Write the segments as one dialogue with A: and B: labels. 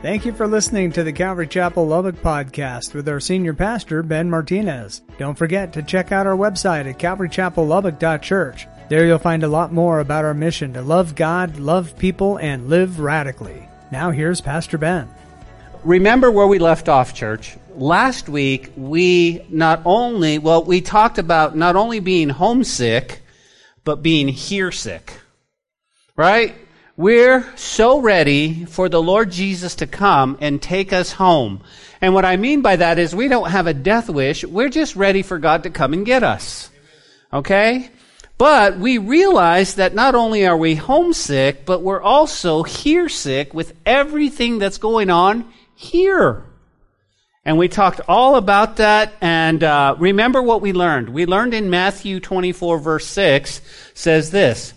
A: Thank you for listening to the Calvary Chapel Lubbock podcast with our senior pastor, Ben Martinez. Don't forget to check out our website at calvarychapellubbock.church. There you'll find a lot more about our mission to love God, love people, and live radically. Now here's Pastor Ben.
B: Remember where we left off, church. Last week, we not only, well, we talked about not only being homesick, but being hearsick. Right? We're so ready for the Lord Jesus to come and take us home. And what I mean by that is we don't have a death wish. We're just ready for God to come and get us. Okay? But we realize that not only are we homesick, but we're also here sick with everything that's going on here. And we talked all about that. And uh, remember what we learned. We learned in Matthew 24, verse 6, says this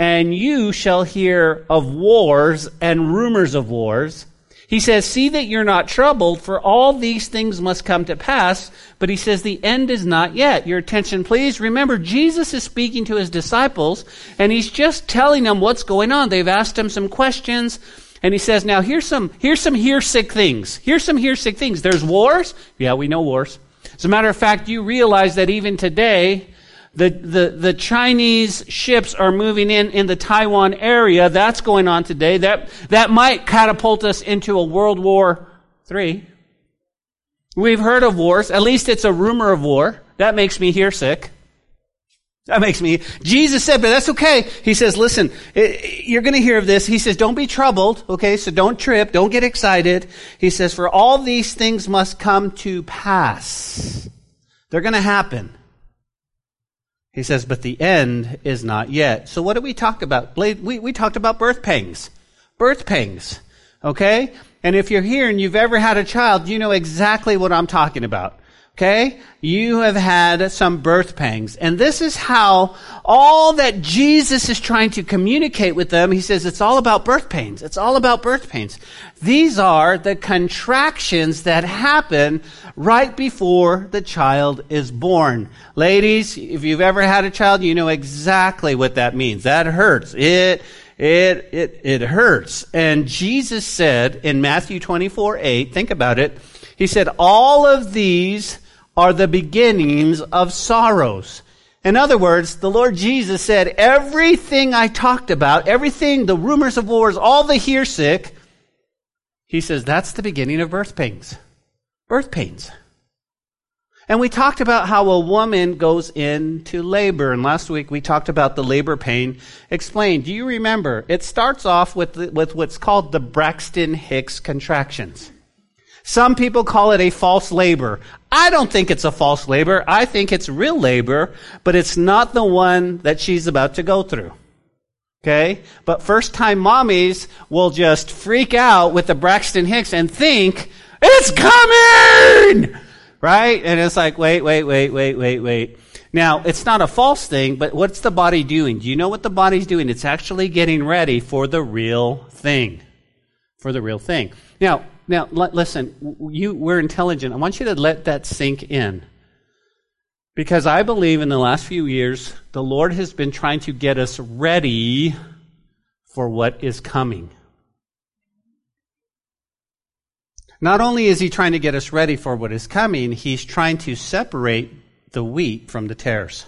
B: and you shall hear of wars and rumors of wars. He says, see that you're not troubled, for all these things must come to pass. But he says, the end is not yet. Your attention, please. Remember, Jesus is speaking to his disciples, and he's just telling them what's going on. They've asked him some questions, and he says, now here's some, here's some sick things. Here's some sick things. There's wars. Yeah, we know wars. As a matter of fact, you realize that even today, the, the, the Chinese ships are moving in in the Taiwan area. That's going on today. That, that might catapult us into a World War III. We've heard of wars. At least it's a rumor of war. That makes me here sick. That makes me. Jesus said, but that's okay. He says, listen, you're going to hear of this. He says, don't be troubled. Okay, so don't trip. Don't get excited. He says, for all these things must come to pass. They're going to happen. He says, but the end is not yet. So what did we talk about? We, we talked about birth pangs. Birth pangs. Okay? And if you're here and you've ever had a child, you know exactly what I'm talking about. Okay? You have had some birth pangs. And this is how all that Jesus is trying to communicate with them, he says it's all about birth pains. It's all about birth pains. These are the contractions that happen right before the child is born. Ladies, if you've ever had a child, you know exactly what that means. That hurts. It it, it, it hurts. And Jesus said in Matthew 24, 8, think about it. He said, all of these are the beginnings of sorrows. In other words, the Lord Jesus said, everything I talked about, everything, the rumors of wars, all the sick, he says that's the beginning of birth pains. Birth pains. And we talked about how a woman goes into labor. And last week we talked about the labor pain explained. Do you remember? It starts off with, the, with what's called the Braxton Hicks contractions. Some people call it a false labor. I don't think it's a false labor. I think it's real labor, but it's not the one that she's about to go through. Okay? But first time mommies will just freak out with the Braxton Hicks and think, it's coming! Right? And it's like, wait, wait, wait, wait, wait, wait. Now, it's not a false thing, but what's the body doing? Do you know what the body's doing? It's actually getting ready for the real thing. For the real thing. Now, now, l- listen, you, we're intelligent. I want you to let that sink in. Because I believe in the last few years, the Lord has been trying to get us ready for what is coming. Not only is He trying to get us ready for what is coming, He's trying to separate the wheat from the tares.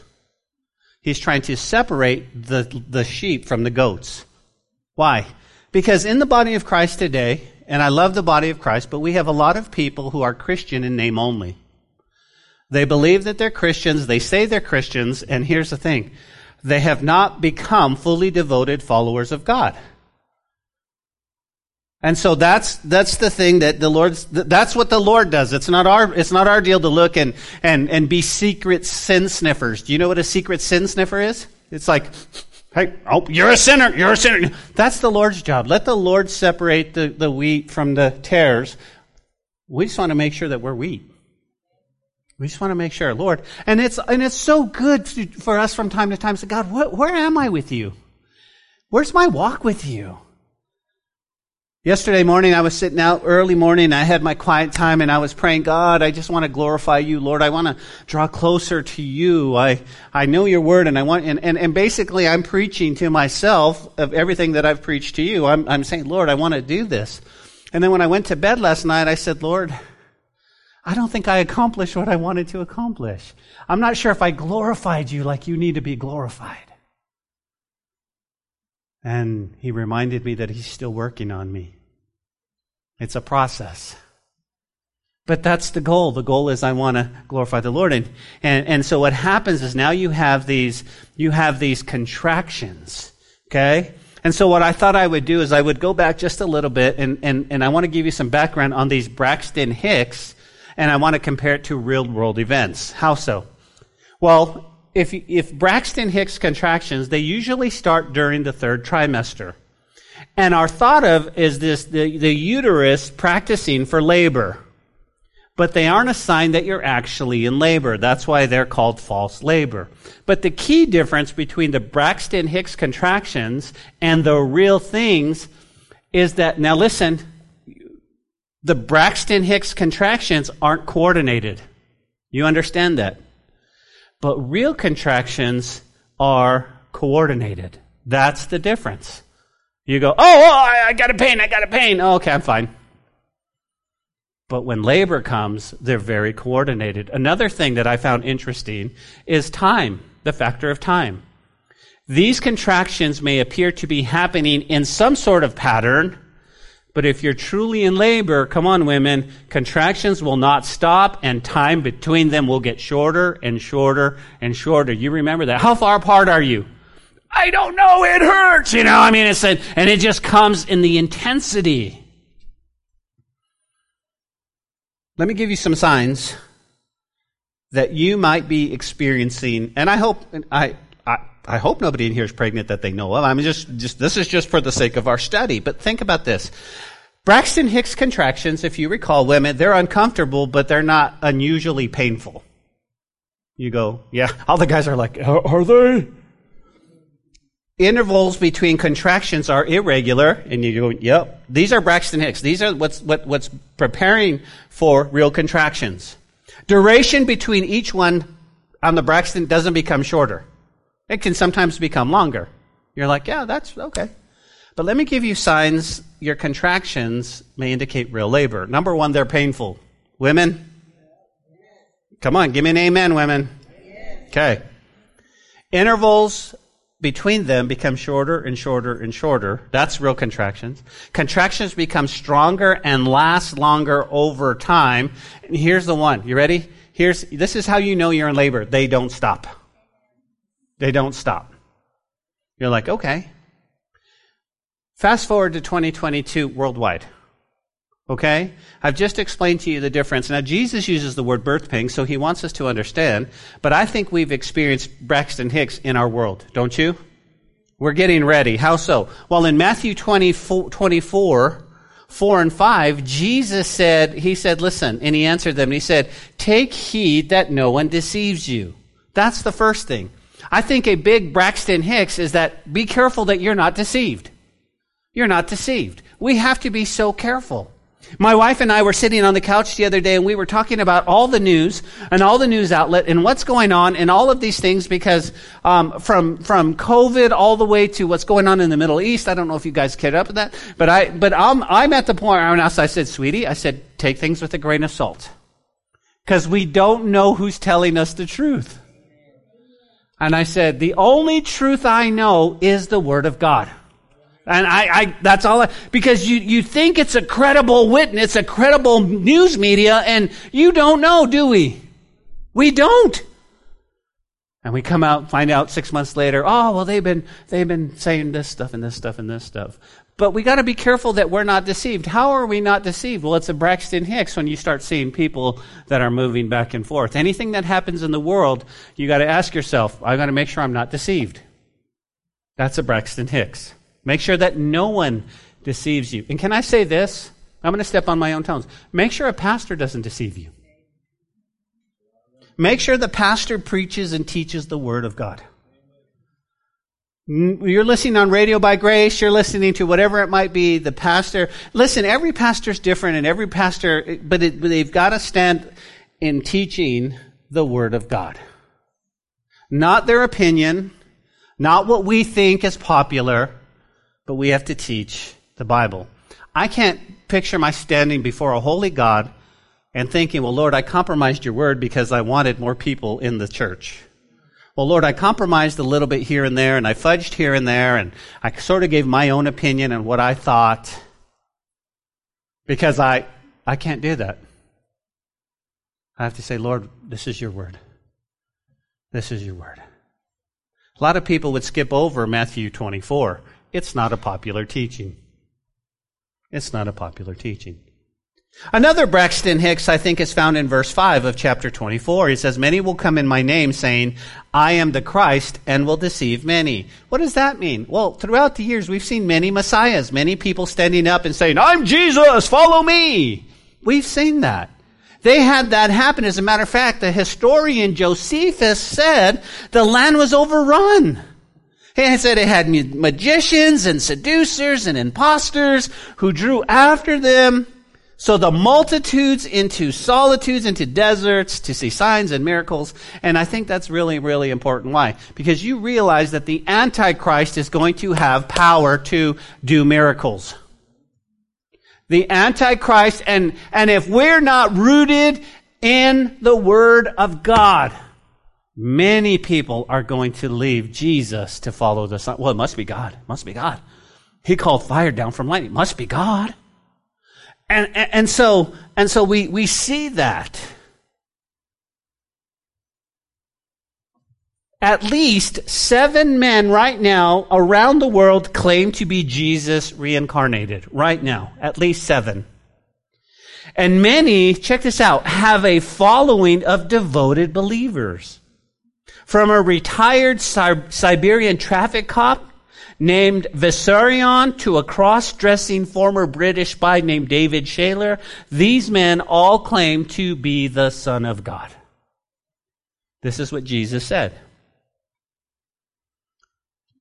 B: He's trying to separate the, the sheep from the goats. Why? Because in the body of Christ today, and I love the body of Christ, but we have a lot of people who are Christian in name only. They believe that they're Christians, they say they're Christians, and here's the thing. They have not become fully devoted followers of God. And so that's, that's the thing that the Lord's, that's what the Lord does. It's not our, it's not our deal to look and, and, and be secret sin sniffers. Do you know what a secret sin sniffer is? It's like, Hey, oh, you're a sinner. You're a sinner. That's the Lord's job. Let the Lord separate the, the wheat from the tares. We just want to make sure that we're wheat. We just want to make sure, Lord. And it's, and it's so good for us from time to time to say, God, wh- where am I with you? Where's my walk with you? Yesterday morning, I was sitting out early morning. I had my quiet time and I was praying, God, I just want to glorify you. Lord, I want to draw closer to you. I, I know your word and I want, and, and, and basically I'm preaching to myself of everything that I've preached to you. I'm, I'm saying, Lord, I want to do this. And then when I went to bed last night, I said, Lord, I don't think I accomplished what I wanted to accomplish. I'm not sure if I glorified you like you need to be glorified. And he reminded me that he's still working on me. It's a process. But that's the goal. The goal is I want to glorify the Lord. And, and, and so what happens is now you have these, you have these contractions. Okay? And so what I thought I would do is I would go back just a little bit and, and, and I want to give you some background on these Braxton Hicks and I want to compare it to real world events. How so? Well, if, if Braxton Hicks contractions, they usually start during the third trimester. And are thought of is this, the, the uterus practicing for labor. But they aren't a sign that you're actually in labor. That's why they're called false labor. But the key difference between the Braxton Hicks contractions and the real things is that, now listen, the Braxton Hicks contractions aren't coordinated. You understand that? But real contractions are coordinated. That's the difference. You go, oh, oh I, I got a pain, I got a pain. Oh, okay, I'm fine. But when labor comes, they're very coordinated. Another thing that I found interesting is time, the factor of time. These contractions may appear to be happening in some sort of pattern, but if you're truly in labor, come on, women, contractions will not stop and time between them will get shorter and shorter and shorter. You remember that. How far apart are you? I don't know. It hurts. You know, I mean, it's, a, and it just comes in the intensity. Let me give you some signs that you might be experiencing, and I hope, I, I, I hope nobody in here is pregnant that they know of. I mean, just, just, this is just for the sake of our study. But think about this. Braxton Hicks contractions, if you recall, women, they're uncomfortable, but they're not unusually painful. You go, yeah. All the guys are like, are they? Intervals between contractions are irregular, and you go, yep. These are Braxton Hicks. These are what's, what, what's preparing for real contractions. Duration between each one on the Braxton doesn't become shorter. It can sometimes become longer. You're like, yeah, that's okay. But let me give you signs your contractions may indicate real labor. Number one, they're painful. Women? Come on, give me an amen, women. Okay. Intervals between them become shorter and shorter and shorter. That's real contractions. Contractions become stronger and last longer over time. And here's the one. You ready? Here's, this is how you know you're in labor. They don't stop. They don't stop. You're like, okay. Fast forward to 2022 worldwide. Okay? I've just explained to you the difference. Now, Jesus uses the word birth pain, so he wants us to understand, but I think we've experienced Braxton Hicks in our world, don't you? We're getting ready. How so? Well, in Matthew 24, 24 4 and 5, Jesus said, He said, listen, and He answered them, and He said, Take heed that no one deceives you. That's the first thing. I think a big Braxton Hicks is that be careful that you're not deceived. You're not deceived. We have to be so careful. My wife and I were sitting on the couch the other day and we were talking about all the news and all the news outlet and what's going on and all of these things because um, from from COVID all the way to what's going on in the Middle East. I don't know if you guys cared up with that, but I but I'm I'm at the point where I said, sweetie, I said, take things with a grain of salt because we don't know who's telling us the truth. And I said, the only truth I know is the Word of God. And I, I, that's all I, because you, you think it's a credible witness, a credible news media, and you don't know, do we? We don't. And we come out, find out six months later, oh, well, they've been, they've been saying this stuff and this stuff and this stuff. But we got to be careful that we're not deceived. How are we not deceived? Well, it's a Braxton Hicks when you start seeing people that are moving back and forth. Anything that happens in the world, you got to ask yourself, I got to make sure I'm not deceived. That's a Braxton Hicks. Make sure that no one deceives you. And can I say this? I'm going to step on my own toes. Make sure a pastor doesn't deceive you. Make sure the pastor preaches and teaches the Word of God. You're listening on Radio by Grace, you're listening to whatever it might be, the pastor. Listen, every pastor's different and every pastor, but, it, but they've got to stand in teaching the Word of God. Not their opinion, not what we think is popular, but we have to teach the Bible. I can't picture my standing before a holy God and thinking, well, Lord, I compromised your word because I wanted more people in the church. Well, Lord, I compromised a little bit here and there, and I fudged here and there, and I sort of gave my own opinion and what I thought because I, I can't do that. I have to say, Lord, this is your word. This is your word. A lot of people would skip over Matthew 24. It's not a popular teaching. It's not a popular teaching. Another Braxton Hicks, I think, is found in verse 5 of chapter 24. He says, Many will come in my name saying, I am the Christ, and will deceive many. What does that mean? Well, throughout the years, we've seen many messiahs, many people standing up and saying, I'm Jesus, follow me. We've seen that. They had that happen. As a matter of fact, the historian Josephus said the land was overrun. He said it had magicians and seducers and impostors who drew after them. So the multitudes into solitudes, into deserts to see signs and miracles. And I think that's really, really important. Why? Because you realize that the Antichrist is going to have power to do miracles. The Antichrist, and, and if we're not rooted in the Word of God, many people are going to leave Jesus to follow the Son. Well, it must be God. It must be God. He called fire down from lightning. It must be God. And, and, so, and so we, we see that. At least seven men right now around the world claim to be Jesus reincarnated. Right now. At least seven. And many, check this out, have a following of devoted believers. From a retired Siberian traffic cop named Vissarion to a cross-dressing former British spy named David Shayler, these men all claim to be the Son of God. This is what Jesus said.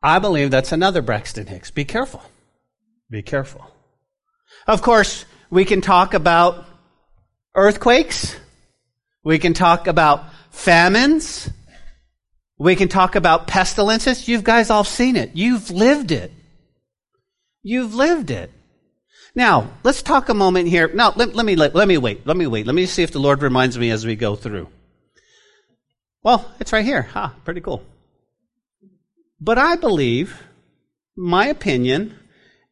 B: I believe that's another Braxton Hicks. Be careful. Be careful. Of course, we can talk about earthquakes. We can talk about famines. We can talk about pestilences. You guys all seen it. You've lived it. You've lived it. Now, let's talk a moment here. Now, let, let me let, let me wait. Let me wait. Let me see if the Lord reminds me as we go through. Well, it's right here. Ah, pretty cool. But I believe, my opinion,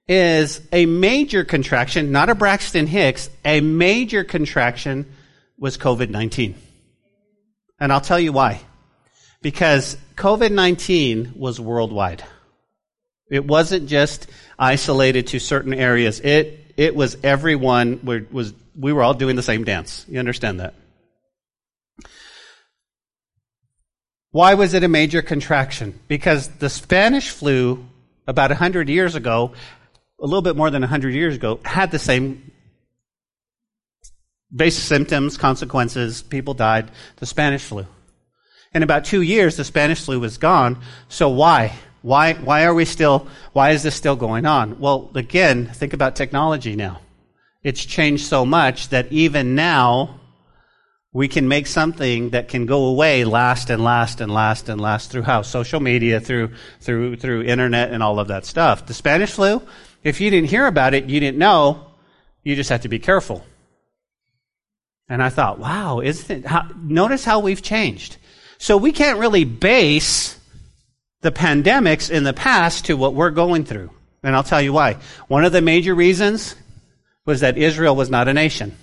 B: is a major contraction, not a Braxton Hicks, a major contraction was COVID 19. And I'll tell you why. Because COVID 19 was worldwide. It wasn't just isolated to certain areas. It, it was everyone was, we were all doing the same dance. You understand that? Why was it a major contraction? Because the Spanish flu about 100 years ago, a little bit more than 100 years ago, had the same basic symptoms, consequences. People died. The Spanish flu. In about two years, the Spanish flu was gone. So why? Why, why are we still, why is this still going on? Well, again, think about technology now. It's changed so much that even now, we can make something that can go away last and last and last and last through how social media through through through internet and all of that stuff the spanish flu if you didn't hear about it you didn't know you just have to be careful and i thought wow isn't it how, notice how we've changed so we can't really base the pandemics in the past to what we're going through and i'll tell you why one of the major reasons was that israel was not a nation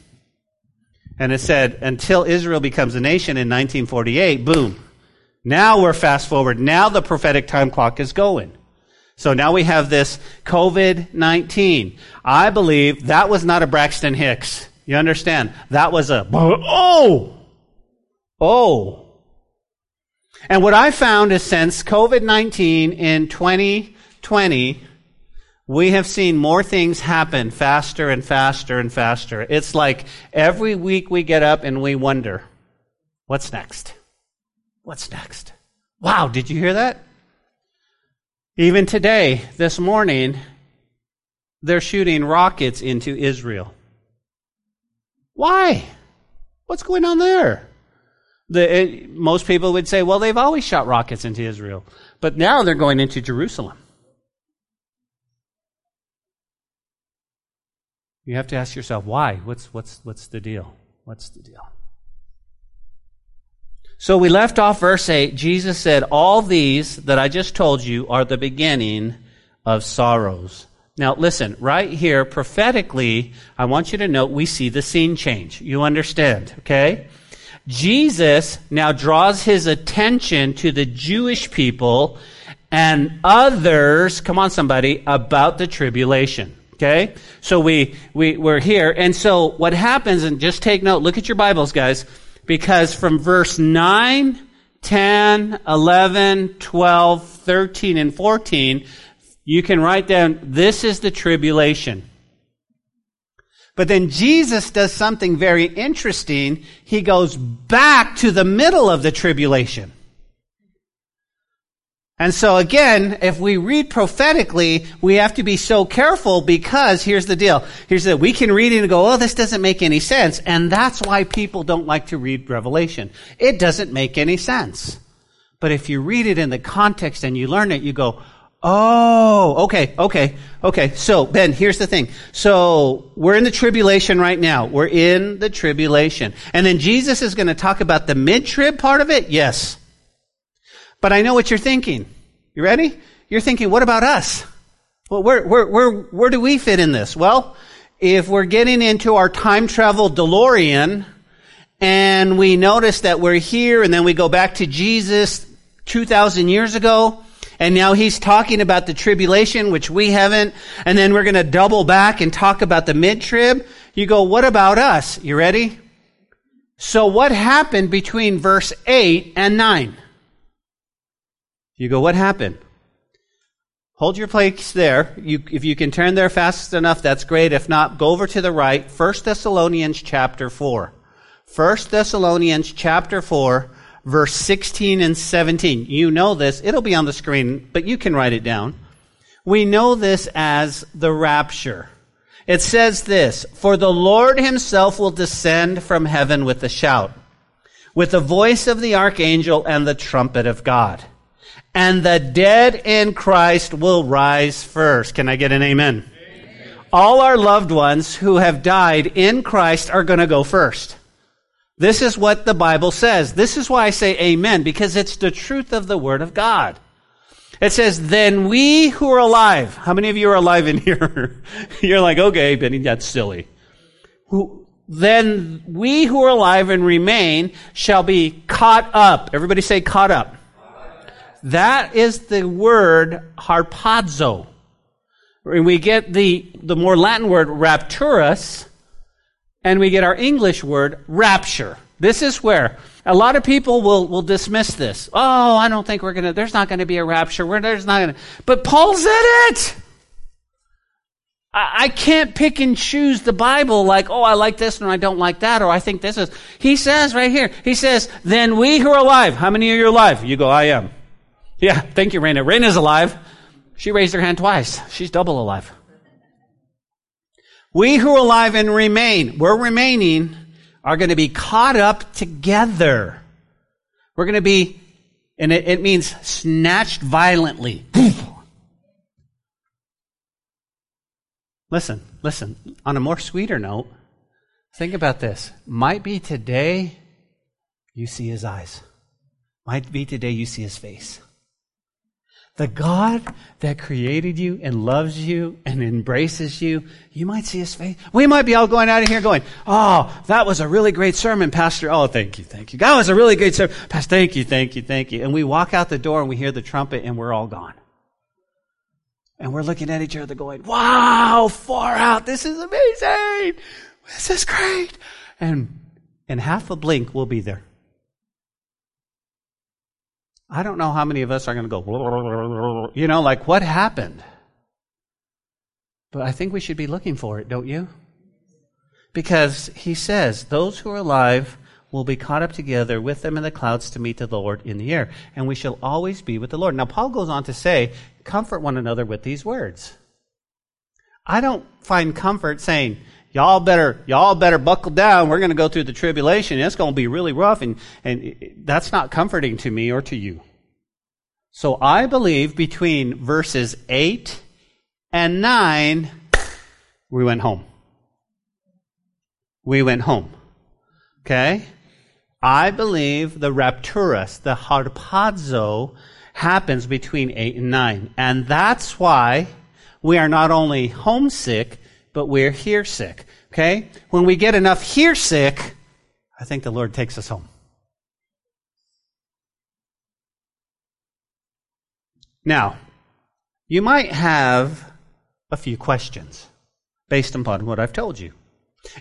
B: and it said, until Israel becomes a nation in 1948, boom. Now we're fast forward. Now the prophetic time clock is going. So now we have this COVID-19. I believe that was not a Braxton Hicks. You understand? That was a, oh! Oh! And what I found is since COVID-19 in 2020, we have seen more things happen faster and faster and faster. It's like every week we get up and we wonder, what's next? What's next? Wow, did you hear that? Even today, this morning, they're shooting rockets into Israel. Why? What's going on there? The, it, most people would say, well, they've always shot rockets into Israel. But now they're going into Jerusalem. You have to ask yourself, why? What's, what's, what's the deal? What's the deal? So we left off verse 8. Jesus said, All these that I just told you are the beginning of sorrows. Now listen, right here, prophetically, I want you to note we see the scene change. You understand, okay? Jesus now draws his attention to the Jewish people and others, come on somebody, about the tribulation. Okay? So we, we, we're here. And so what happens, and just take note, look at your Bibles, guys, because from verse 9, 10, 11, 12, 13, and 14, you can write down, this is the tribulation. But then Jesus does something very interesting. He goes back to the middle of the tribulation. And so again, if we read prophetically, we have to be so careful because here's the deal. Here's the, we can read it and go, oh, this doesn't make any sense. And that's why people don't like to read Revelation. It doesn't make any sense. But if you read it in the context and you learn it, you go, oh, okay, okay, okay. So, Ben, here's the thing. So, we're in the tribulation right now. We're in the tribulation. And then Jesus is going to talk about the mid-trib part of it? Yes. But I know what you're thinking. You ready? You're thinking, what about us? Well, where, where, where, where do we fit in this? Well, if we're getting into our time travel DeLorean and we notice that we're here and then we go back to Jesus 2,000 years ago and now he's talking about the tribulation, which we haven't, and then we're going to double back and talk about the mid-trib. You go, what about us? You ready? So what happened between verse 8 and 9? You go, what happened? Hold your place there. You, if you can turn there fast enough, that's great. If not, go over to the right. 1 Thessalonians chapter 4. 1 Thessalonians chapter 4, verse 16 and 17. You know this. It'll be on the screen, but you can write it down. We know this as the rapture. It says this, For the Lord himself will descend from heaven with a shout, with the voice of the archangel and the trumpet of God and the dead in Christ will rise first. Can I get an amen? amen. All our loved ones who have died in Christ are going to go first. This is what the Bible says. This is why I say amen, because it's the truth of the Word of God. It says, then we who are alive, how many of you are alive in here? You're like, okay, Benny, that's silly. Who, then we who are alive and remain shall be caught up. Everybody say caught up. That is the word harpazo. And we get the, the more Latin word rapturus, and we get our English word rapture. This is where a lot of people will, will dismiss this. Oh, I don't think we're gonna, there's not gonna be a rapture. We're, there's not gonna, but Paul said it! I, I can't pick and choose the Bible like, oh, I like this and I don't like that, or I think this is. He says right here, he says, then we who are alive, how many of you are alive? You go, I am. Yeah, thank you, Raina. Raina's alive. She raised her hand twice. She's double alive. We who are alive and remain, we're remaining, are going to be caught up together. We're going to be, and it, it means snatched violently. listen, listen. On a more sweeter note, think about this. Might be today you see his eyes. Might be today you see his face. The God that created you and loves you and embraces you, you might see his face. We might be all going out of here going, Oh, that was a really great sermon, Pastor. Oh, thank you, thank you. That was a really great sermon. Pastor, thank you, thank you, thank you. And we walk out the door and we hear the trumpet and we're all gone. And we're looking at each other going, Wow, far out. This is amazing. This is great. And in half a blink, we'll be there. I don't know how many of us are going to go, you know, like what happened? But I think we should be looking for it, don't you? Because he says, those who are alive will be caught up together with them in the clouds to meet the Lord in the air, and we shall always be with the Lord. Now, Paul goes on to say, comfort one another with these words. I don't find comfort saying, y'all better, y'all better buckle down. We're going to go through the tribulation. It's going to be really rough. And, and that's not comforting to me or to you. So I believe between verses 8 and 9, we went home. we went home. Okay? I believe the rapturus, the harpazo, happens between 8 and 9. And that's why we are not only homesick, but we're here sick. Okay? When we get enough here sick, I think the Lord takes us home. Now, you might have a few questions based upon what I've told you.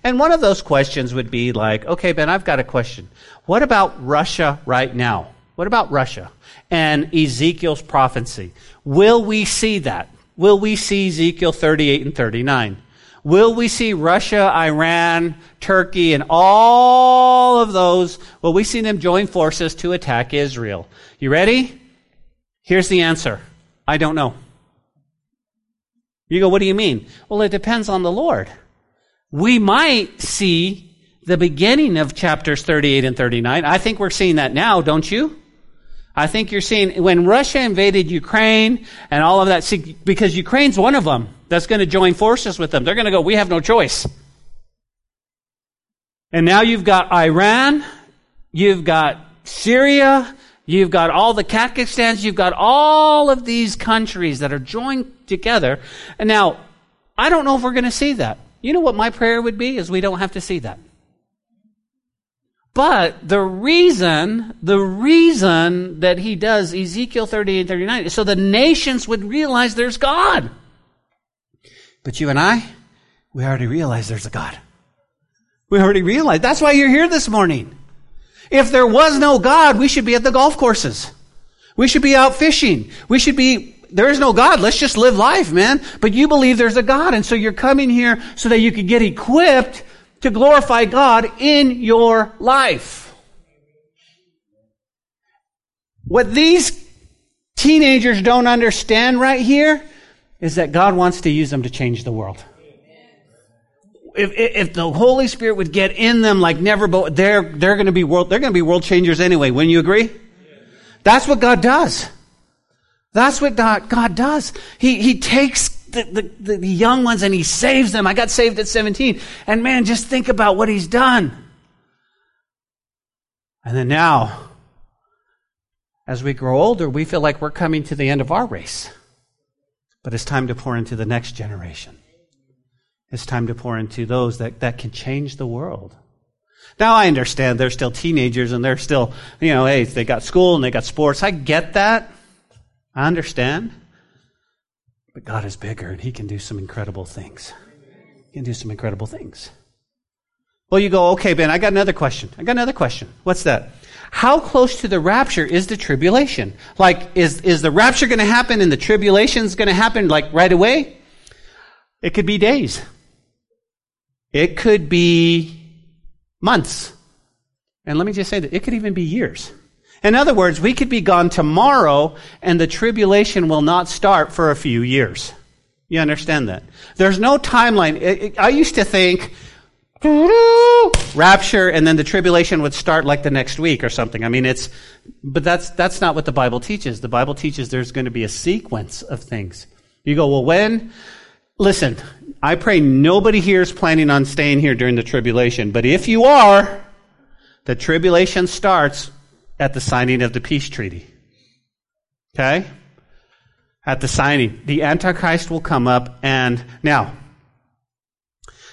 B: And one of those questions would be like, okay, Ben, I've got a question. What about Russia right now? What about Russia and Ezekiel's prophecy? Will we see that? Will we see Ezekiel 38 and 39? Will we see Russia, Iran, Turkey, and all of those? Will we see them join forces to attack Israel? You ready? Here's the answer. I don't know. You go, what do you mean? Well, it depends on the Lord. We might see the beginning of chapters 38 and 39. I think we're seeing that now, don't you? I think you're seeing when Russia invaded Ukraine and all of that, see, because Ukraine's one of them that's going to join forces with them. They're going to go, we have no choice. And now you've got Iran, you've got Syria, You've got all the Kakistans, you've got all of these countries that are joined together. And now, I don't know if we're going to see that. You know what my prayer would be? Is we don't have to see that. But the reason, the reason that he does Ezekiel 38 39 is so the nations would realize there's God. But you and I, we already realize there's a God. We already realize. That's why you're here this morning. If there was no God, we should be at the golf courses. We should be out fishing. We should be, there is no God. Let's just live life, man. But you believe there's a God. And so you're coming here so that you could get equipped to glorify God in your life. What these teenagers don't understand right here is that God wants to use them to change the world if, if the Holy Spirit would get in them like never, but they're, they're going to be world, they're going to be world changers anyway. Wouldn't you agree? That's what God does. That's what God, God does. He, he takes the, the, the young ones and he saves them. I got saved at 17. And man, just think about what he's done. And then now, as we grow older, we feel like we're coming to the end of our race. But it's time to pour into the next generation. It's time to pour into those that, that can change the world. Now I understand they're still teenagers and they're still, you know, hey, they got school and they got sports. I get that. I understand. But God is bigger and He can do some incredible things. He can do some incredible things. Well, you go, okay, Ben, I got another question. I got another question. What's that? How close to the rapture is the tribulation? Like, is, is the rapture going to happen and the tribulation is going to happen like right away? It could be days. It could be months. And let me just say that it could even be years. In other words, we could be gone tomorrow and the tribulation will not start for a few years. You understand that? There's no timeline. I used to think rapture and then the tribulation would start like the next week or something. I mean, it's, but that's, that's not what the Bible teaches. The Bible teaches there's going to be a sequence of things. You go, well, when? Listen, I pray nobody here is planning on staying here during the tribulation, but if you are, the tribulation starts at the signing of the peace treaty. Okay? At the signing. The Antichrist will come up and now,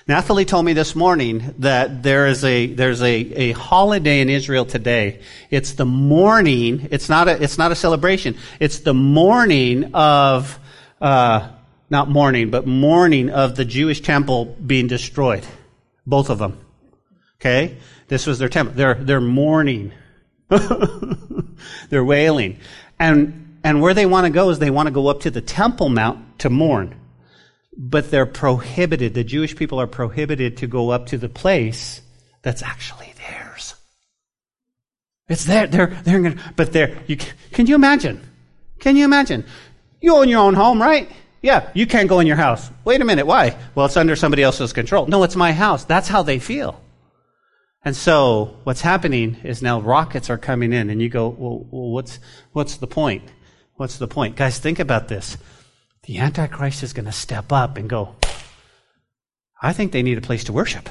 B: Nathalie told me this morning that there is a there's a, a holiday in Israel today. It's the mourning. It's not a it's not a celebration. It's the morning of uh, not mourning, but mourning of the Jewish temple being destroyed. Both of them. Okay? This was their temple. They're, they're mourning. they're wailing. And, and where they want to go is they want to go up to the Temple Mount to mourn. But they're prohibited. The Jewish people are prohibited to go up to the place that's actually theirs. It's there. They're, they're gonna, but they're, you, can you imagine? Can you imagine? You own your own home, right? Yeah, you can't go in your house. Wait a minute, why? Well, it's under somebody else's control. No, it's my house. That's how they feel. And so what's happening is now rockets are coming in and you go, well what's, what's the point? What's the point? Guys, think about this. The Antichrist is going to step up and go, I think they need a place to worship.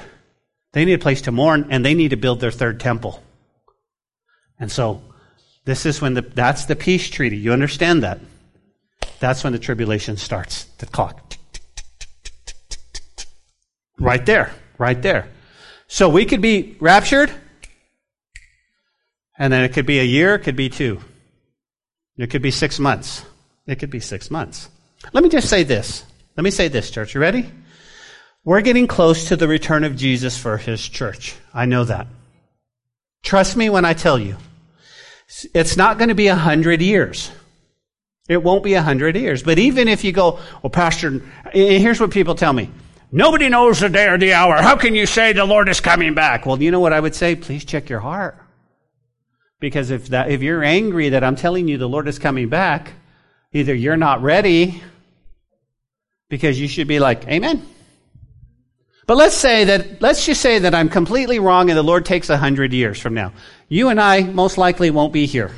B: They need a place to mourn, and they need to build their third temple. And so, this is when the, that's the peace treaty. You understand that? That's when the tribulation starts. The clock. Right there. Right there. So we could be raptured, and then it could be a year, it could be two. It could be six months. It could be six months. Let me just say this. Let me say this, church. You ready? We're getting close to the return of Jesus for his church. I know that. Trust me when I tell you. It's not going to be a hundred years. It won't be a hundred years. But even if you go, well, Pastor, here's what people tell me. Nobody knows the day or the hour. How can you say the Lord is coming back? Well, you know what I would say? Please check your heart. Because if that, if you're angry that I'm telling you the Lord is coming back, either you're not ready, because you should be like, Amen. But let's say that, let's just say that I'm completely wrong and the Lord takes a hundred years from now. You and I most likely won't be here.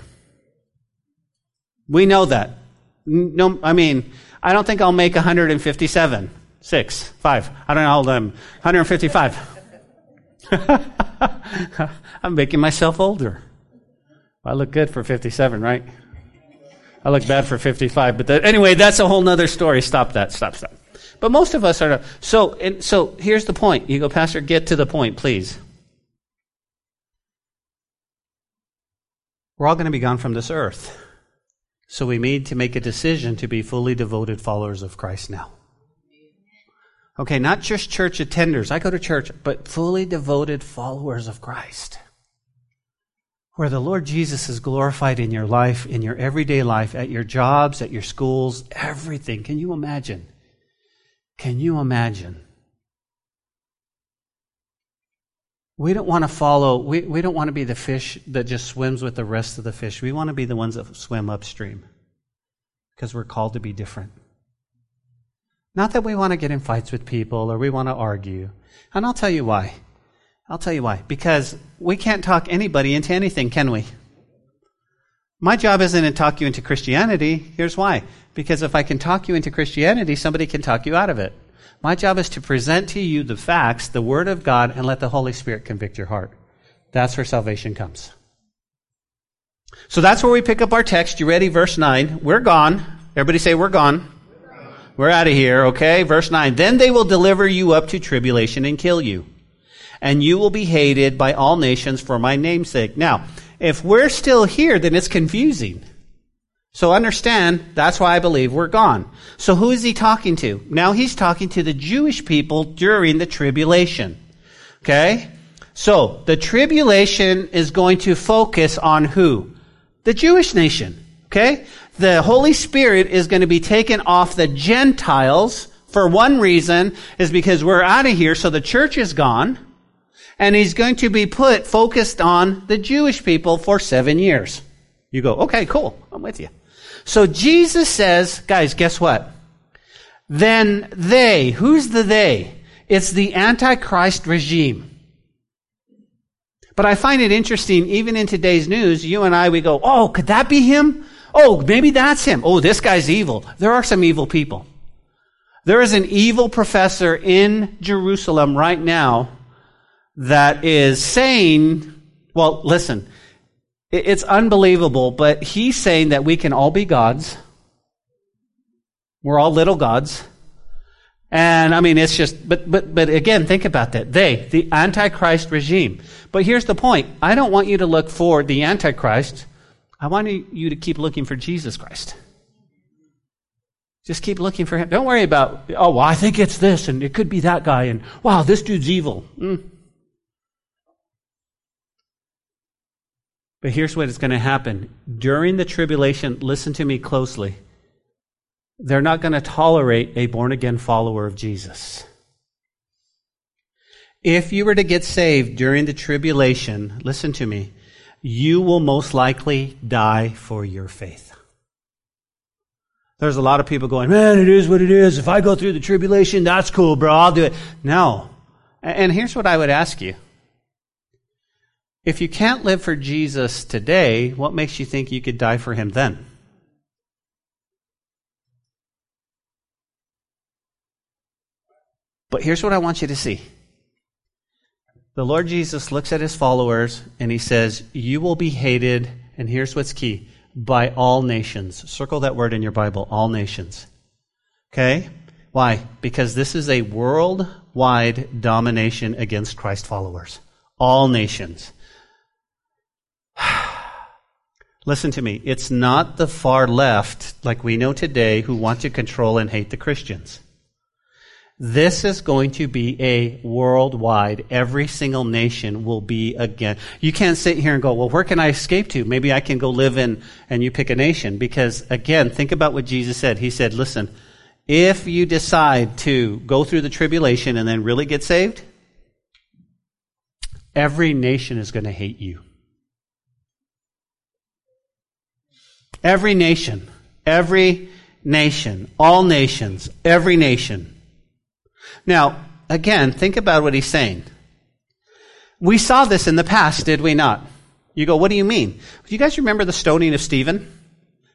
B: We know that. No, I mean, I don't think I'll make 157. Six, five. I don't know how old I'm. 155. I'm making myself older. I look good for 57, right? I look bad for 55, but that, anyway, that's a whole nother story. Stop that. Stop, stop. But most of us are. So, and, so here's the point. You go, Pastor, get to the point, please. We're all going to be gone from this earth. So we need to make a decision to be fully devoted followers of Christ now. Okay, not just church attenders. I go to church, but fully devoted followers of Christ. Where the Lord Jesus is glorified in your life, in your everyday life, at your jobs, at your schools, everything. Can you imagine? Can you imagine? We don't want to follow, we, we don't want to be the fish that just swims with the rest of the fish. We want to be the ones that swim upstream because we're called to be different. Not that we want to get in fights with people or we want to argue. And I'll tell you why. I'll tell you why. Because we can't talk anybody into anything, can we? My job isn't to talk you into Christianity. Here's why. Because if I can talk you into Christianity, somebody can talk you out of it. My job is to present to you the facts, the Word of God, and let the Holy Spirit convict your heart. That's where salvation comes. So that's where we pick up our text. You ready? Verse 9. We're gone. Everybody say, We're gone. We're out of here, okay? Verse 9. Then they will deliver you up to tribulation and kill you. And you will be hated by all nations for my namesake. Now, if we're still here, then it's confusing. So understand, that's why I believe we're gone. So who is he talking to? Now he's talking to the Jewish people during the tribulation. Okay? So, the tribulation is going to focus on who? The Jewish nation. Okay? the Holy Spirit is going to be taken off the Gentiles for one reason is because we're out of here, so the church is gone. And he's going to be put focused on the Jewish people for seven years. You go, okay, cool. I'm with you. So Jesus says, guys, guess what? Then they, who's the they? It's the Antichrist regime. But I find it interesting, even in today's news, you and I, we go, oh, could that be him? Oh, maybe that's him. Oh, this guy's evil. There are some evil people. There is an evil professor in Jerusalem right now that is saying, well, listen, it's unbelievable, but he's saying that we can all be gods. We're all little gods. And I mean, it's just, but, but, but again, think about that. They, the Antichrist regime. But here's the point. I don't want you to look for the Antichrist. I want you to keep looking for Jesus Christ. Just keep looking for him. Don't worry about, oh, well, I think it's this, and it could be that guy, and wow, this dude's evil. Mm. But here's what is going to happen. During the tribulation, listen to me closely. They're not going to tolerate a born again follower of Jesus. If you were to get saved during the tribulation, listen to me, you will most likely die for your faith. There's a lot of people going, man, it is what it is. If I go through the tribulation, that's cool, bro. I'll do it. No. And here's what I would ask you. If you can't live for Jesus today, what makes you think you could die for him then? But here's what I want you to see. The Lord Jesus looks at his followers and he says, You will be hated, and here's what's key by all nations. Circle that word in your Bible, all nations. Okay? Why? Because this is a worldwide domination against Christ followers. All nations. Listen to me. It's not the far left, like we know today, who want to control and hate the Christians. This is going to be a worldwide, every single nation will be again. You can't sit here and go, well, where can I escape to? Maybe I can go live in, and you pick a nation. Because again, think about what Jesus said. He said, listen, if you decide to go through the tribulation and then really get saved, every nation is going to hate you. Every nation, every nation, all nations, every nation. Now, again, think about what he's saying. We saw this in the past, did we not? You go, what do you mean? Do you guys remember the stoning of Stephen?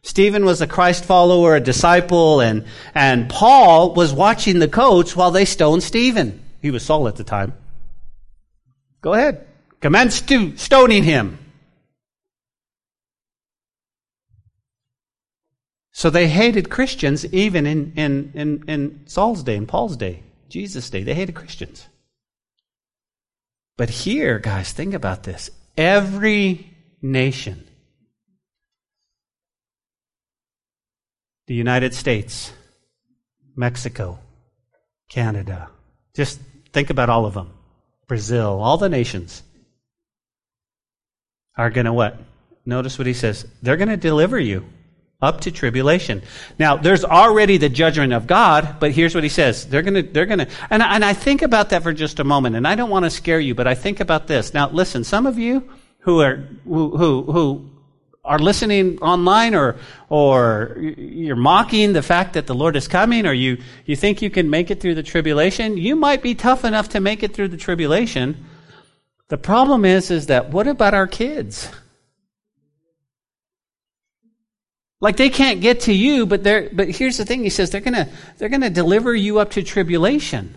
B: Stephen was a Christ follower, a disciple, and, and Paul was watching the coach while they stoned Stephen. He was Saul at the time. Go ahead. Commence to stoning him. So they hated Christians even in, in, in, in Saul's day, in Paul's day, Jesus' day. They hated Christians. But here, guys, think about this. Every nation, the United States, Mexico, Canada, just think about all of them. Brazil, all the nations are going to what? Notice what he says. They're going to deliver you up to tribulation. Now, there's already the judgment of God, but here's what he says. They're gonna, they're gonna, and, and I think about that for just a moment, and I don't want to scare you, but I think about this. Now, listen, some of you who are, who, who, who are listening online or, or you're mocking the fact that the Lord is coming or you, you think you can make it through the tribulation, you might be tough enough to make it through the tribulation. The problem is, is that what about our kids? Like they can't get to you, but they're, but here's the thing, he says they're gonna, they're gonna deliver you up to tribulation.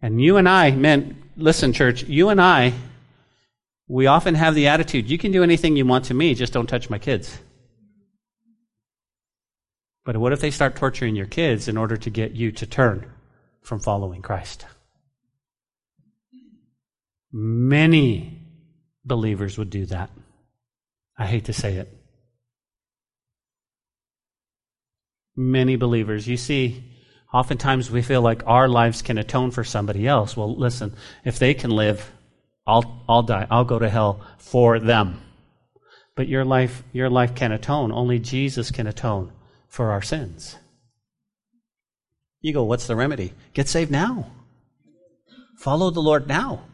B: And you and I, men, listen, church, you and I, we often have the attitude, you can do anything you want to me, just don't touch my kids. But what if they start torturing your kids in order to get you to turn from following Christ? Many believers would do that. I hate to say it. Many believers, you see, oftentimes we feel like our lives can atone for somebody else. Well, listen, if they can live, I'll, I'll die. I'll go to hell for them. But your life, your life can atone. Only Jesus can atone for our sins. You go, what's the remedy? Get saved now. Follow the Lord now.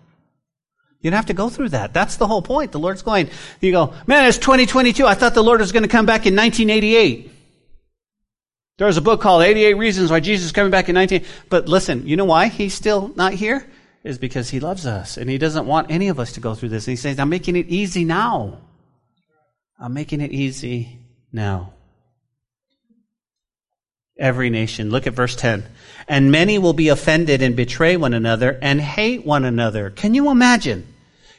B: You don't have to go through that. That's the whole point. The Lord's going, you go, man, it's 2022. I thought the Lord was going to come back in 1988. There was a book called 88 Reasons Why Jesus is Coming Back in 19. But listen, you know why he's still not here? Is because he loves us and he doesn't want any of us to go through this. And he says, I'm making it easy now. I'm making it easy now. Every nation. Look at verse 10. And many will be offended and betray one another and hate one another. Can you imagine?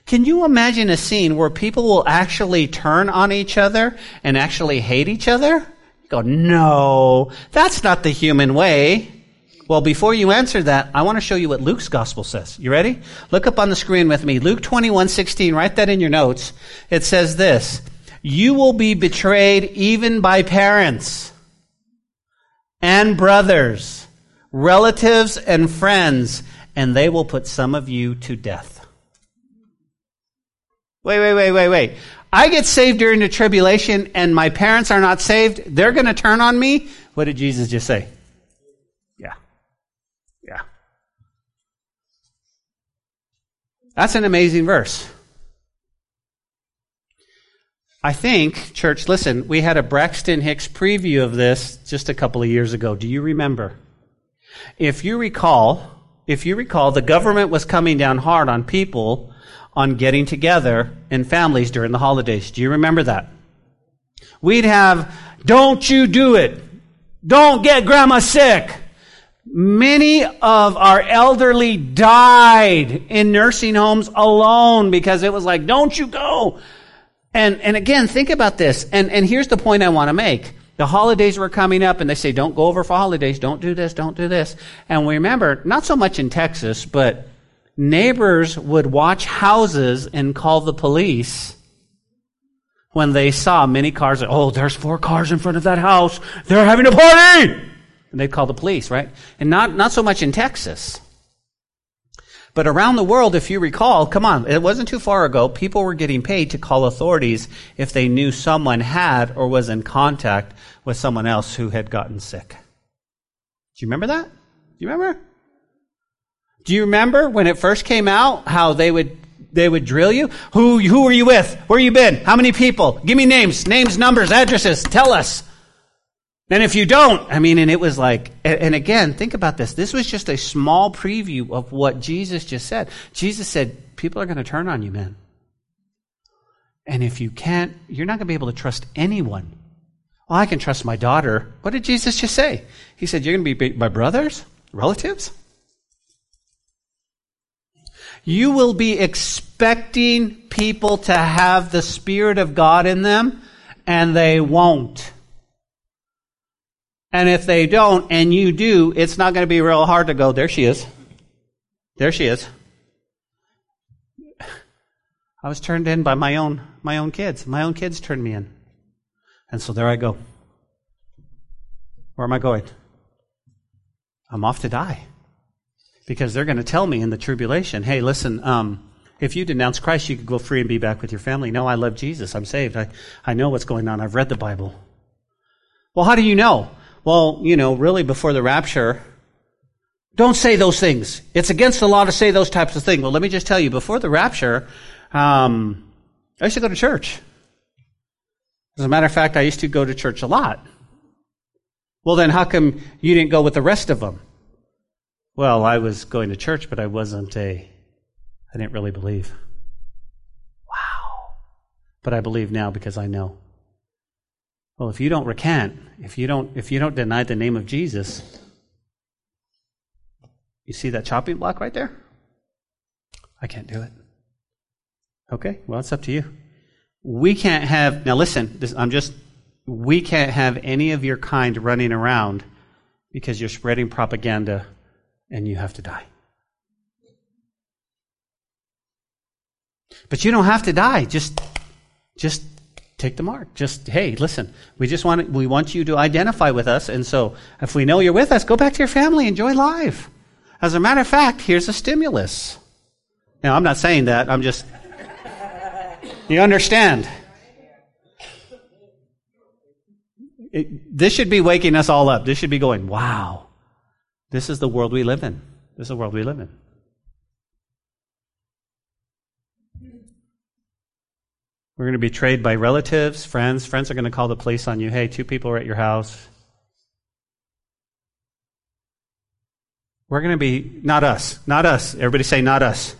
B: Can you imagine a scene where people will actually turn on each other and actually hate each other? You go, no, that's not the human way. Well, before you answer that, I want to show you what Luke's gospel says. You ready? Look up on the screen with me. Luke 21, 16. Write that in your notes. It says this. You will be betrayed even by parents and brothers, relatives and friends, and they will put some of you to death. Wait, wait, wait, wait, wait. I get saved during the tribulation and my parents are not saved. They're going to turn on me. What did Jesus just say? Yeah. Yeah. That's an amazing verse. I think, church, listen, we had a Braxton Hicks preview of this just a couple of years ago. Do you remember? If you recall, if you recall, the government was coming down hard on people on getting together in families during the holidays. Do you remember that? We'd have, don't you do it. Don't get grandma sick. Many of our elderly died in nursing homes alone because it was like, don't you go. And, and again, think about this. And, and here's the point I want to make. The holidays were coming up and they say, don't go over for holidays. Don't do this. Don't do this. And we remember, not so much in Texas, but neighbors would watch houses and call the police when they saw many cars. Oh, there's four cars in front of that house. They're having a party. And they'd call the police, right? And not, not so much in Texas. But around the world, if you recall, come on, it wasn't too far ago, people were getting paid to call authorities if they knew someone had or was in contact with someone else who had gotten sick. Do you remember that? Do you remember? Do you remember when it first came out how they would they would drill you? Who who are you with? Where you been? How many people? Give me names, names, numbers, addresses. Tell us. And if you don't, I mean, and it was like, and again, think about this. This was just a small preview of what Jesus just said. Jesus said, people are going to turn on you, man. And if you can't, you're not going to be able to trust anyone. Well, I can trust my daughter. What did Jesus just say? He said, you're going to be my brothers, relatives? You will be expecting people to have the Spirit of God in them, and they won't. And if they don't, and you do, it's not going to be real hard to go, there she is. There she is. I was turned in by my own, my own kids. My own kids turned me in. And so there I go. Where am I going? I'm off to die. Because they're going to tell me in the tribulation, hey, listen, um, if you denounce Christ, you could go free and be back with your family. No, I love Jesus. I'm saved. I, I know what's going on. I've read the Bible. Well, how do you know? Well, you know, really before the rapture, don't say those things. It's against the law to say those types of things. Well, let me just tell you, before the rapture, um, I used to go to church. As a matter of fact, I used to go to church a lot. Well, then how come you didn't go with the rest of them? Well, I was going to church, but I wasn't a, I didn't really believe. Wow. But I believe now because I know. Well, if you don't recant, if you don't, if you don't deny the name of Jesus, you see that chopping block right there? I can't do it. Okay, well, it's up to you. We can't have, now listen, this, I'm just, we can't have any of your kind running around because you're spreading propaganda and you have to die. But you don't have to die. Just, just take the mark. Just, hey, listen, we just want, we want you to identify with us. And so if we know you're with us, go back to your family, enjoy life. As a matter of fact, here's a stimulus. Now, I'm not saying that. I'm just, you understand. It, this should be waking us all up. This should be going, wow, this is the world we live in. This is the world we live in. We're going to be betrayed by relatives, friends. Friends are going to call the police on you. Hey, two people are at your house. We're going to be, not us, not us. Everybody say, not us.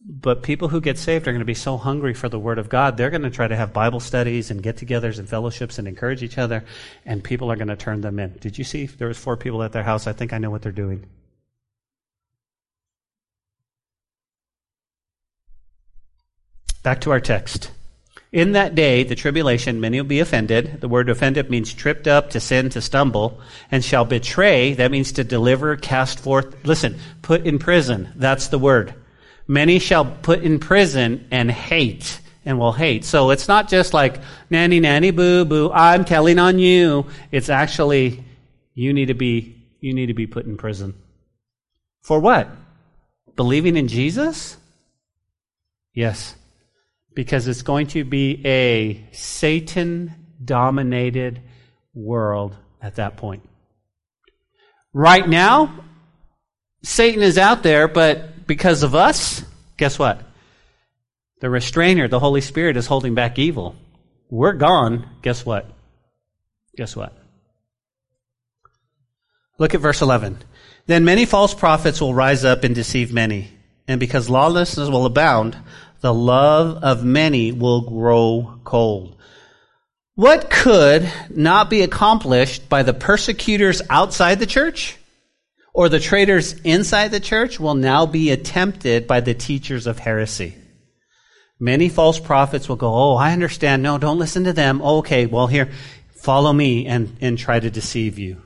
B: But people who get saved are going to be so hungry for the Word of God, they're going to try to have Bible studies and get togethers and fellowships and encourage each other, and people are going to turn them in. Did you see? There was four people at their house. I think I know what they're doing. Back to our text. In that day, the tribulation, many will be offended. The word offended means tripped up, to sin, to stumble, and shall betray. That means to deliver, cast forth. Listen, put in prison. That's the word. Many shall put in prison and hate, and will hate. So it's not just like, nanny, nanny, boo, boo, I'm telling on you. It's actually, you need to be, you need to be put in prison. For what? Believing in Jesus? Yes because it's going to be a Satan dominated world at that point. Right now, Satan is out there, but because of us, guess what? The restrainer, the Holy Spirit, is holding back evil. We're gone. Guess what? Guess what? Look at verse 11. Then many false prophets will rise up and deceive many. And because lawlessness will abound, the love of many will grow cold. What could not be accomplished by the persecutors outside the church? or the traitors inside the church will now be attempted by the teachers of heresy. Many false prophets will go, Oh, I understand. No, don't listen to them. okay, well, here, follow me and, and try to deceive you.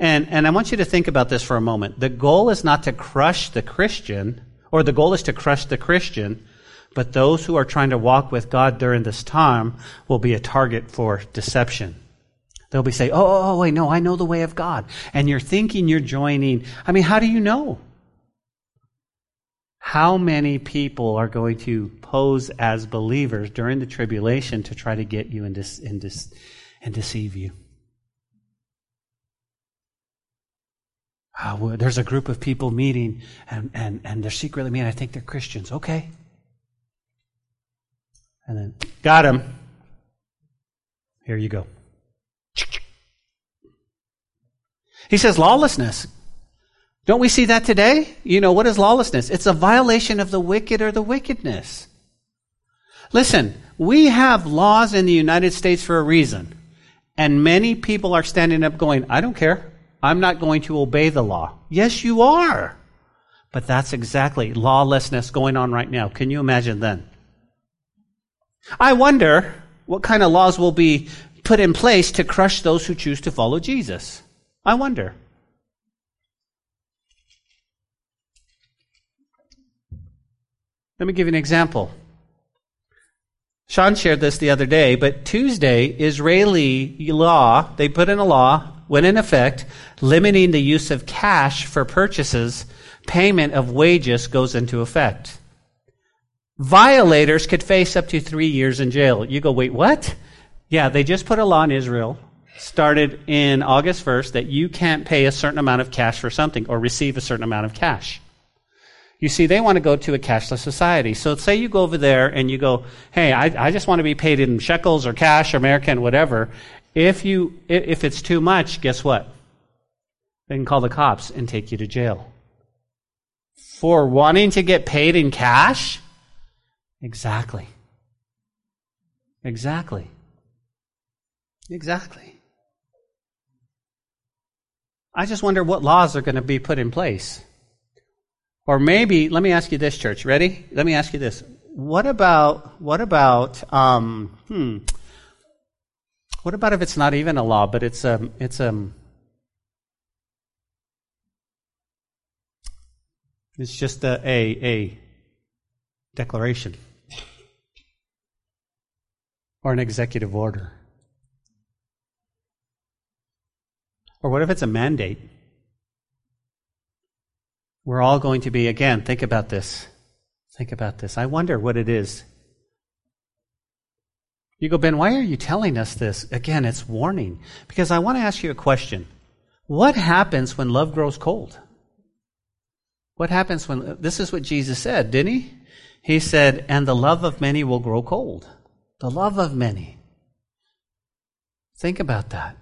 B: And, and I want you to think about this for a moment. The goal is not to crush the Christian, or the goal is to crush the Christian, but those who are trying to walk with God during this time will be a target for deception. They'll be saying, oh, oh, oh, wait, no, I know the way of God. And you're thinking you're joining. I mean, how do you know? How many people are going to pose as believers during the tribulation to try to get you and, dis- and, dis- and deceive you? Uh, there's a group of people meeting and, and, and they're secretly meeting. I think they're Christians. Okay. And then, got him. Here you go. He says lawlessness. Don't we see that today? You know, what is lawlessness? It's a violation of the wicked or the wickedness. Listen, we have laws in the United States for a reason. And many people are standing up going, I don't care. I'm not going to obey the law. Yes, you are. But that's exactly lawlessness going on right now. Can you imagine then? I wonder what kind of laws will be put in place to crush those who choose to follow Jesus. I wonder. Let me give you an example. Sean shared this the other day, but Tuesday, Israeli law, they put in a law, went in effect, limiting the use of cash for purchases. Payment of wages goes into effect. Violators could face up to three years in jail. You go, wait, what? Yeah, they just put a law in Israel started in August 1st that you can't pay a certain amount of cash for something or receive a certain amount of cash. You see, they want to go to a cashless society. So say you go over there and you go, hey, I, I just want to be paid in shekels or cash or American, whatever. If you, if it's too much, guess what? They can call the cops and take you to jail. For wanting to get paid in cash? Exactly. Exactly. Exactly. I just wonder what laws are going to be put in place. Or maybe, let me ask you this, church. Ready? Let me ask you this. What about, what about, um, hmm, what about if it's not even a law, but it's a, it's a, it's just a, a, a declaration or an executive order? Or what if it's a mandate? We're all going to be, again, think about this. Think about this. I wonder what it is. You go, Ben, why are you telling us this? Again, it's warning. Because I want to ask you a question. What happens when love grows cold? What happens when, this is what Jesus said, didn't he? He said, and the love of many will grow cold. The love of many. Think about that.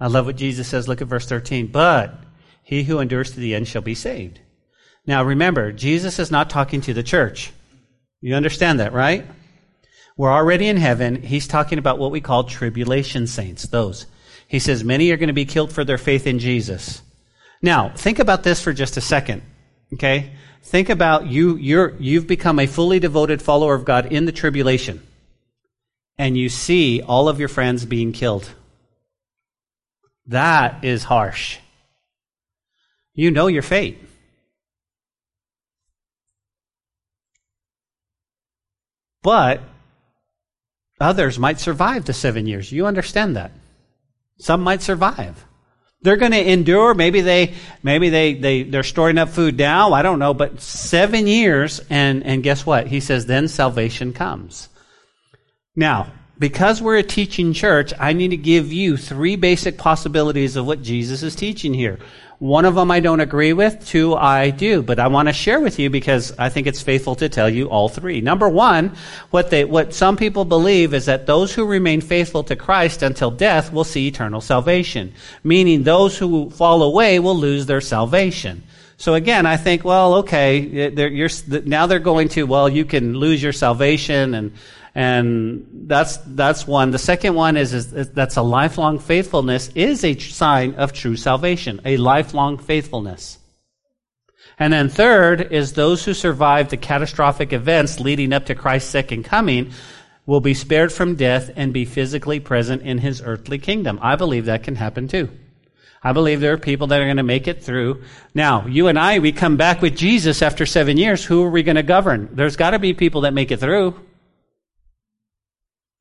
B: I love what Jesus says. Look at verse 13. But he who endures to the end shall be saved. Now remember, Jesus is not talking to the church. You understand that, right? We're already in heaven. He's talking about what we call tribulation saints, those. He says many are going to be killed for their faith in Jesus. Now, think about this for just a second. Okay? Think about you, you're, you've become a fully devoted follower of God in the tribulation. And you see all of your friends being killed. That is harsh. You know your fate. But others might survive the seven years. You understand that. Some might survive. They're going to endure. Maybe they, maybe they, they, they're storing up food now. I don't know, but seven years and, and guess what? He says, then salvation comes. Now, because we're a teaching church, I need to give you three basic possibilities of what Jesus is teaching here. One of them I don't agree with, two I do, but I want to share with you because I think it's faithful to tell you all three. Number one, what they, what some people believe is that those who remain faithful to Christ until death will see eternal salvation. Meaning those who fall away will lose their salvation. So again, I think, well, okay, they're, now they're going to, well, you can lose your salvation and, And that's, that's one. The second one is, is, is that's a lifelong faithfulness is a sign of true salvation, a lifelong faithfulness. And then third is those who survive the catastrophic events leading up to Christ's second coming will be spared from death and be physically present in his earthly kingdom. I believe that can happen too. I believe there are people that are going to make it through. Now, you and I, we come back with Jesus after seven years. Who are we going to govern? There's got to be people that make it through.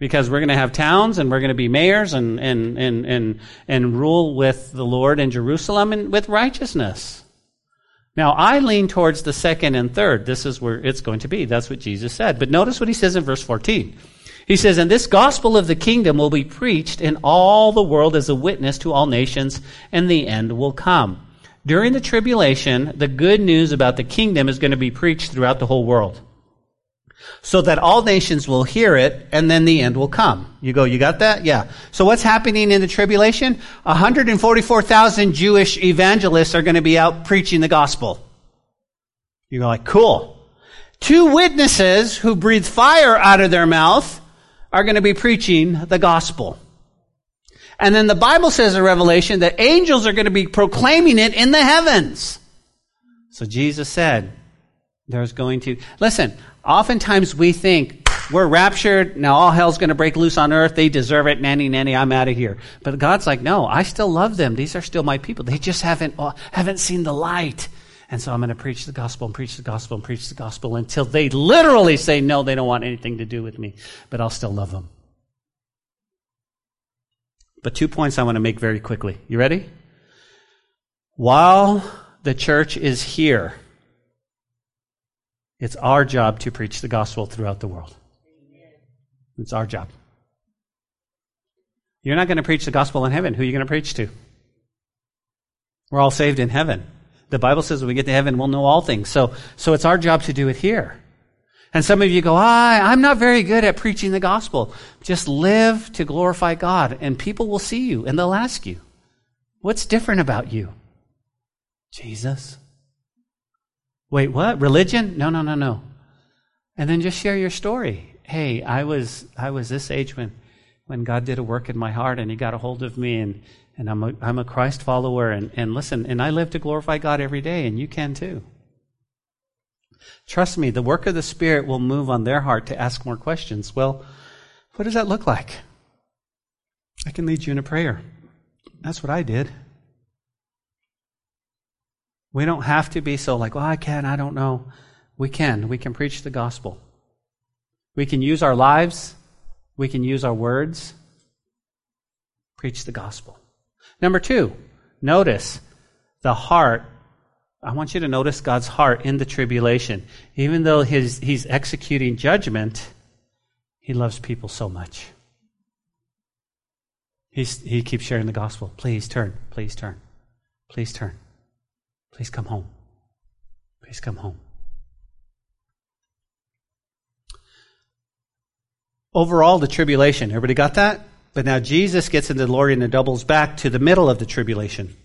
B: Because we're going to have towns and we're going to be mayors and, and, and, and, and rule with the Lord in Jerusalem and with righteousness. Now, I lean towards the second and third. This is where it's going to be. That's what Jesus said. But notice what he says in verse 14. He says, And this gospel of the kingdom will be preached in all the world as a witness to all nations, and the end will come. During the tribulation, the good news about the kingdom is going to be preached throughout the whole world. So that all nations will hear it, and then the end will come. You go, you got that? Yeah. So what's happening in the tribulation? 144,000 Jewish evangelists are going to be out preaching the gospel. You go like, cool. Two witnesses who breathe fire out of their mouth are going to be preaching the gospel. And then the Bible says in Revelation that angels are going to be proclaiming it in the heavens. So Jesus said, there's going to, listen, oftentimes we think we're raptured, now all hell's going to break loose on earth, they deserve it, nanny, nanny, I'm out of here. But God's like, no, I still love them. These are still my people. They just haven't, uh, haven't seen the light. And so I'm going to preach the gospel and preach the gospel and preach the gospel until they literally say, no, they don't want anything to do with me, but I'll still love them. But two points I want to make very quickly. You ready? While the church is here, it's our job to preach the gospel throughout the world. It's our job. You're not going to preach the gospel in heaven. Who are you going to preach to? We're all saved in heaven. The Bible says when we get to heaven, we'll know all things. So, so it's our job to do it here. And some of you go, I, I'm not very good at preaching the gospel. Just live to glorify God and people will see you and they'll ask you, what's different about you? Jesus. Wait, what? Religion? No, no, no, no. And then just share your story. Hey, I was, I was this age when, when God did a work in my heart and he got a hold of me and, and I'm a, I'm a Christ follower, and, and listen, and I live to glorify God every day, and you can too. Trust me, the work of the Spirit will move on their heart to ask more questions. Well, what does that look like? I can lead you in a prayer. That's what I did. We don't have to be so like, well, I can't. I don't know. We can. We can preach the gospel. We can use our lives. We can use our words. Preach the gospel. Number two, notice the heart. I want you to notice God's heart in the tribulation. Even though his, he's executing judgment, he loves people so much. He's, he keeps sharing the gospel. Please turn. Please turn. Please turn. Please come home. Please come home. Overall, the tribulation. Everybody got that? But now Jesus gets into the glory and it doubles back to the middle of the tribulation.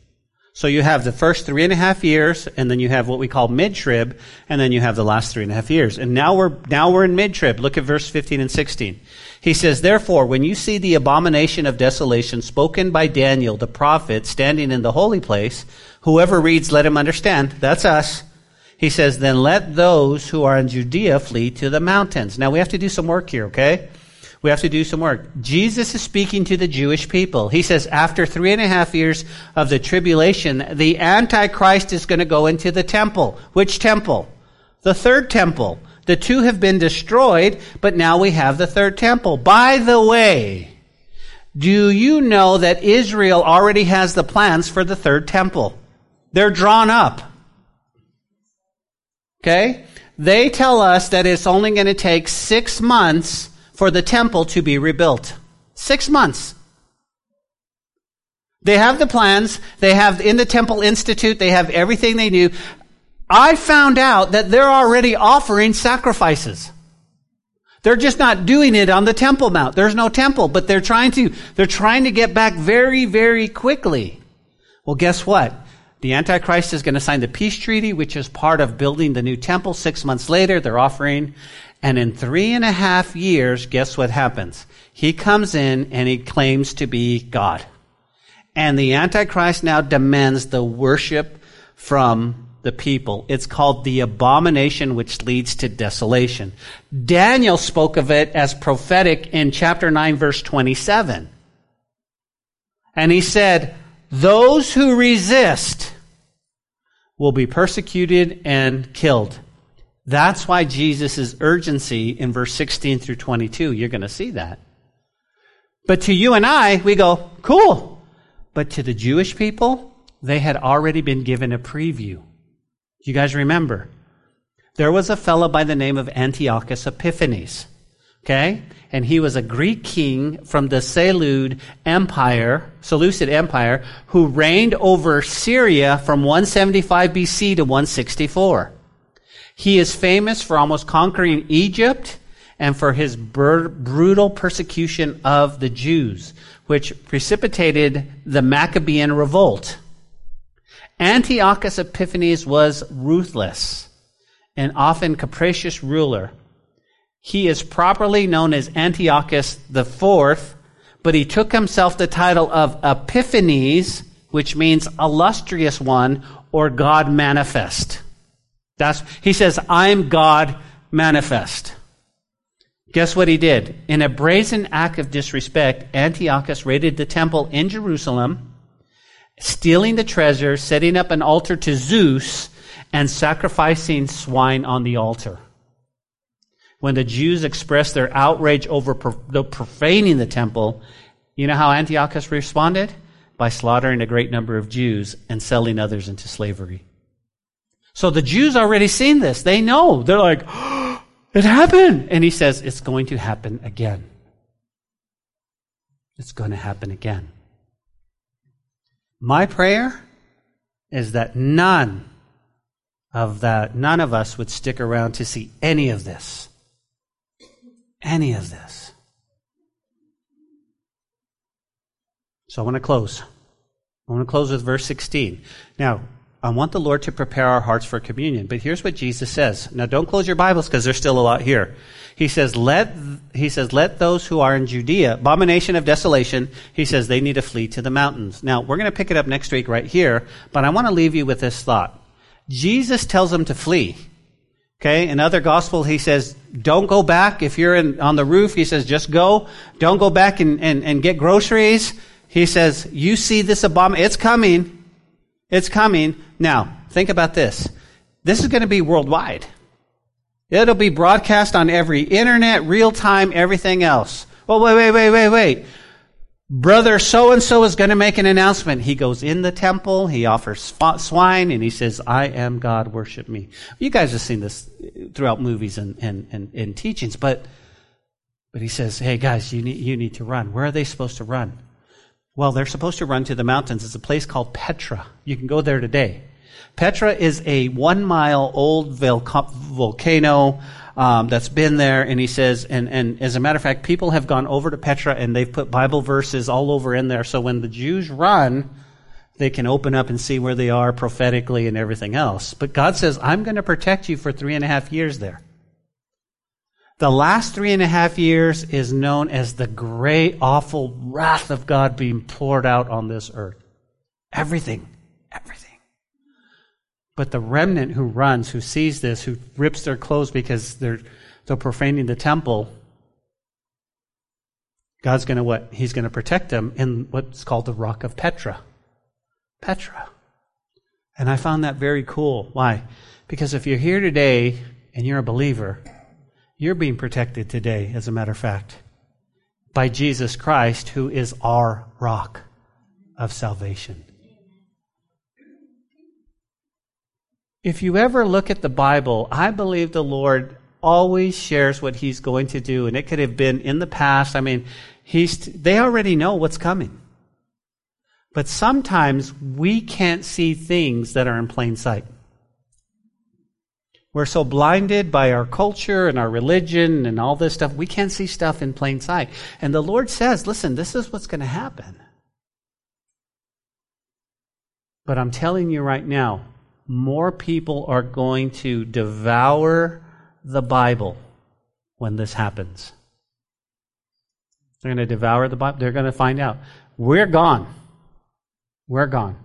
B: So you have the first three and a half years, and then you have what we call mid-trib, and then you have the last three and a half years. And now we're, now we're in mid-trib. Look at verse 15 and 16. He says, Therefore, when you see the abomination of desolation spoken by Daniel the prophet standing in the holy place, whoever reads, let him understand. That's us. He says, Then let those who are in Judea flee to the mountains. Now we have to do some work here, okay? we have to do some work. Jesus is speaking to the Jewish people. He says, after three and a half years of the tribulation, the Antichrist is going to go into the temple. Which temple? The third temple. The two have been destroyed, but now we have the third temple. By the way, do you know that Israel already has the plans for the third temple? They're drawn up. Okay? They tell us that it's only going to take six months for the temple to be rebuilt. Six months. They have the plans. They have in the Temple Institute, they have everything they do. I found out that they're already offering sacrifices. They're just not doing it on the Temple Mount. There's no temple, but they're trying to, they're trying to get back very, very quickly. Well, guess what? The Antichrist is going to sign the peace treaty, which is part of building the new temple. Six months later, they're offering. And in three and a half years, guess what happens? He comes in and he claims to be God. And the Antichrist now demands the worship from the people. It's called the abomination which leads to desolation. Daniel spoke of it as prophetic in chapter 9 verse 27. And he said, those who resist will be persecuted and killed. That's why Jesus' urgency in verse 16 through 22, you're going to see that. But to you and I, we go, cool. But to the Jewish people, they had already been given a preview. You guys remember? There was a fellow by the name of Antiochus Epiphanes. Okay? And he was a Greek king from the Seleucid Empire, Seleucid Empire, who reigned over Syria from 175 BC to 164. He is famous for almost conquering Egypt and for his brutal persecution of the Jews, which precipitated the Maccabean revolt. Antiochus Epiphanes was ruthless and often capricious ruler he is properly known as Antiochus the Fourth, but he took himself the title of Epiphanes, which means illustrious one or God manifest. That's, he says, I'm God manifest. Guess what he did? In a brazen act of disrespect, Antiochus raided the temple in Jerusalem, stealing the treasure, setting up an altar to Zeus, and sacrificing swine on the altar when the Jews expressed their outrage over the profaning the temple, you know how Antiochus responded? By slaughtering a great number of Jews and selling others into slavery. So the Jews already seen this. They know. They're like, oh, it happened. And he says, it's going to happen again. It's going to happen again. My prayer is that none of that, none of us would stick around to see any of this any of this. So I want to close. I want to close with verse 16. Now, I want the Lord to prepare our hearts for communion. But here's what Jesus says. Now don't close your Bibles because there's still a lot here. He says, let, he says, let those who are in Judea, abomination of desolation, he says they need to flee to the mountains. Now we're going to pick it up next week right here, but I want to leave you with this thought. Jesus tells them to flee. Okay, in other gospel, he says, don't go back. If you're in, on the roof, he says, just go. Don't go back and, and, and get groceries. He says, you see this abomination. It's coming. It's coming. Now, think about this. This is going to be worldwide. It'll be broadcast on every internet, real time, everything else. Well, wait, wait, wait, wait, wait brother so and so is going to make an announcement. He goes in the temple, he offers swine, and he says, I am God, worship me. You guys have seen this throughout movies and, and, and, and teachings, but, but he says, hey guys, you need, you need to run. Where are they supposed to run? Well, they're supposed to run to the mountains. It's a place called Petra. You can go there today. Petra is a one mile old volcano um, that's been there, and he says, and, and as a matter of fact, people have gone over to Petra and they've put Bible verses all over in there. So when the Jews run, they can open up and see where they are prophetically and everything else. But God says, I'm going to protect you for three and a half years there. The last three and a half years is known as the great, awful wrath of God being poured out on this earth. Everything. Everything. But the remnant who runs, who sees this, who rips their clothes because they're, they're profaning the temple, God's going to what? He's going to protect them in what's called the rock of Petra. Petra. And I found that very cool. Why? Because if you're here today and you're a believer, you're being protected today, as a matter of fact, by Jesus Christ, who is our rock of salvation. If you ever look at the Bible, I believe the Lord always shares what he's going to do. And it could have been in the past. I mean, he's, they already know what's coming. But sometimes we can't see things that are in plain sight. We're so blinded by our culture and our religion and all this stuff, we can't see stuff in plain sight. And the Lord says, listen, this is what's going to happen. But I'm telling you right now, more people are going to devour the Bible when this happens. They're going to devour the Bible. They're going to find out. We're gone. We're gone.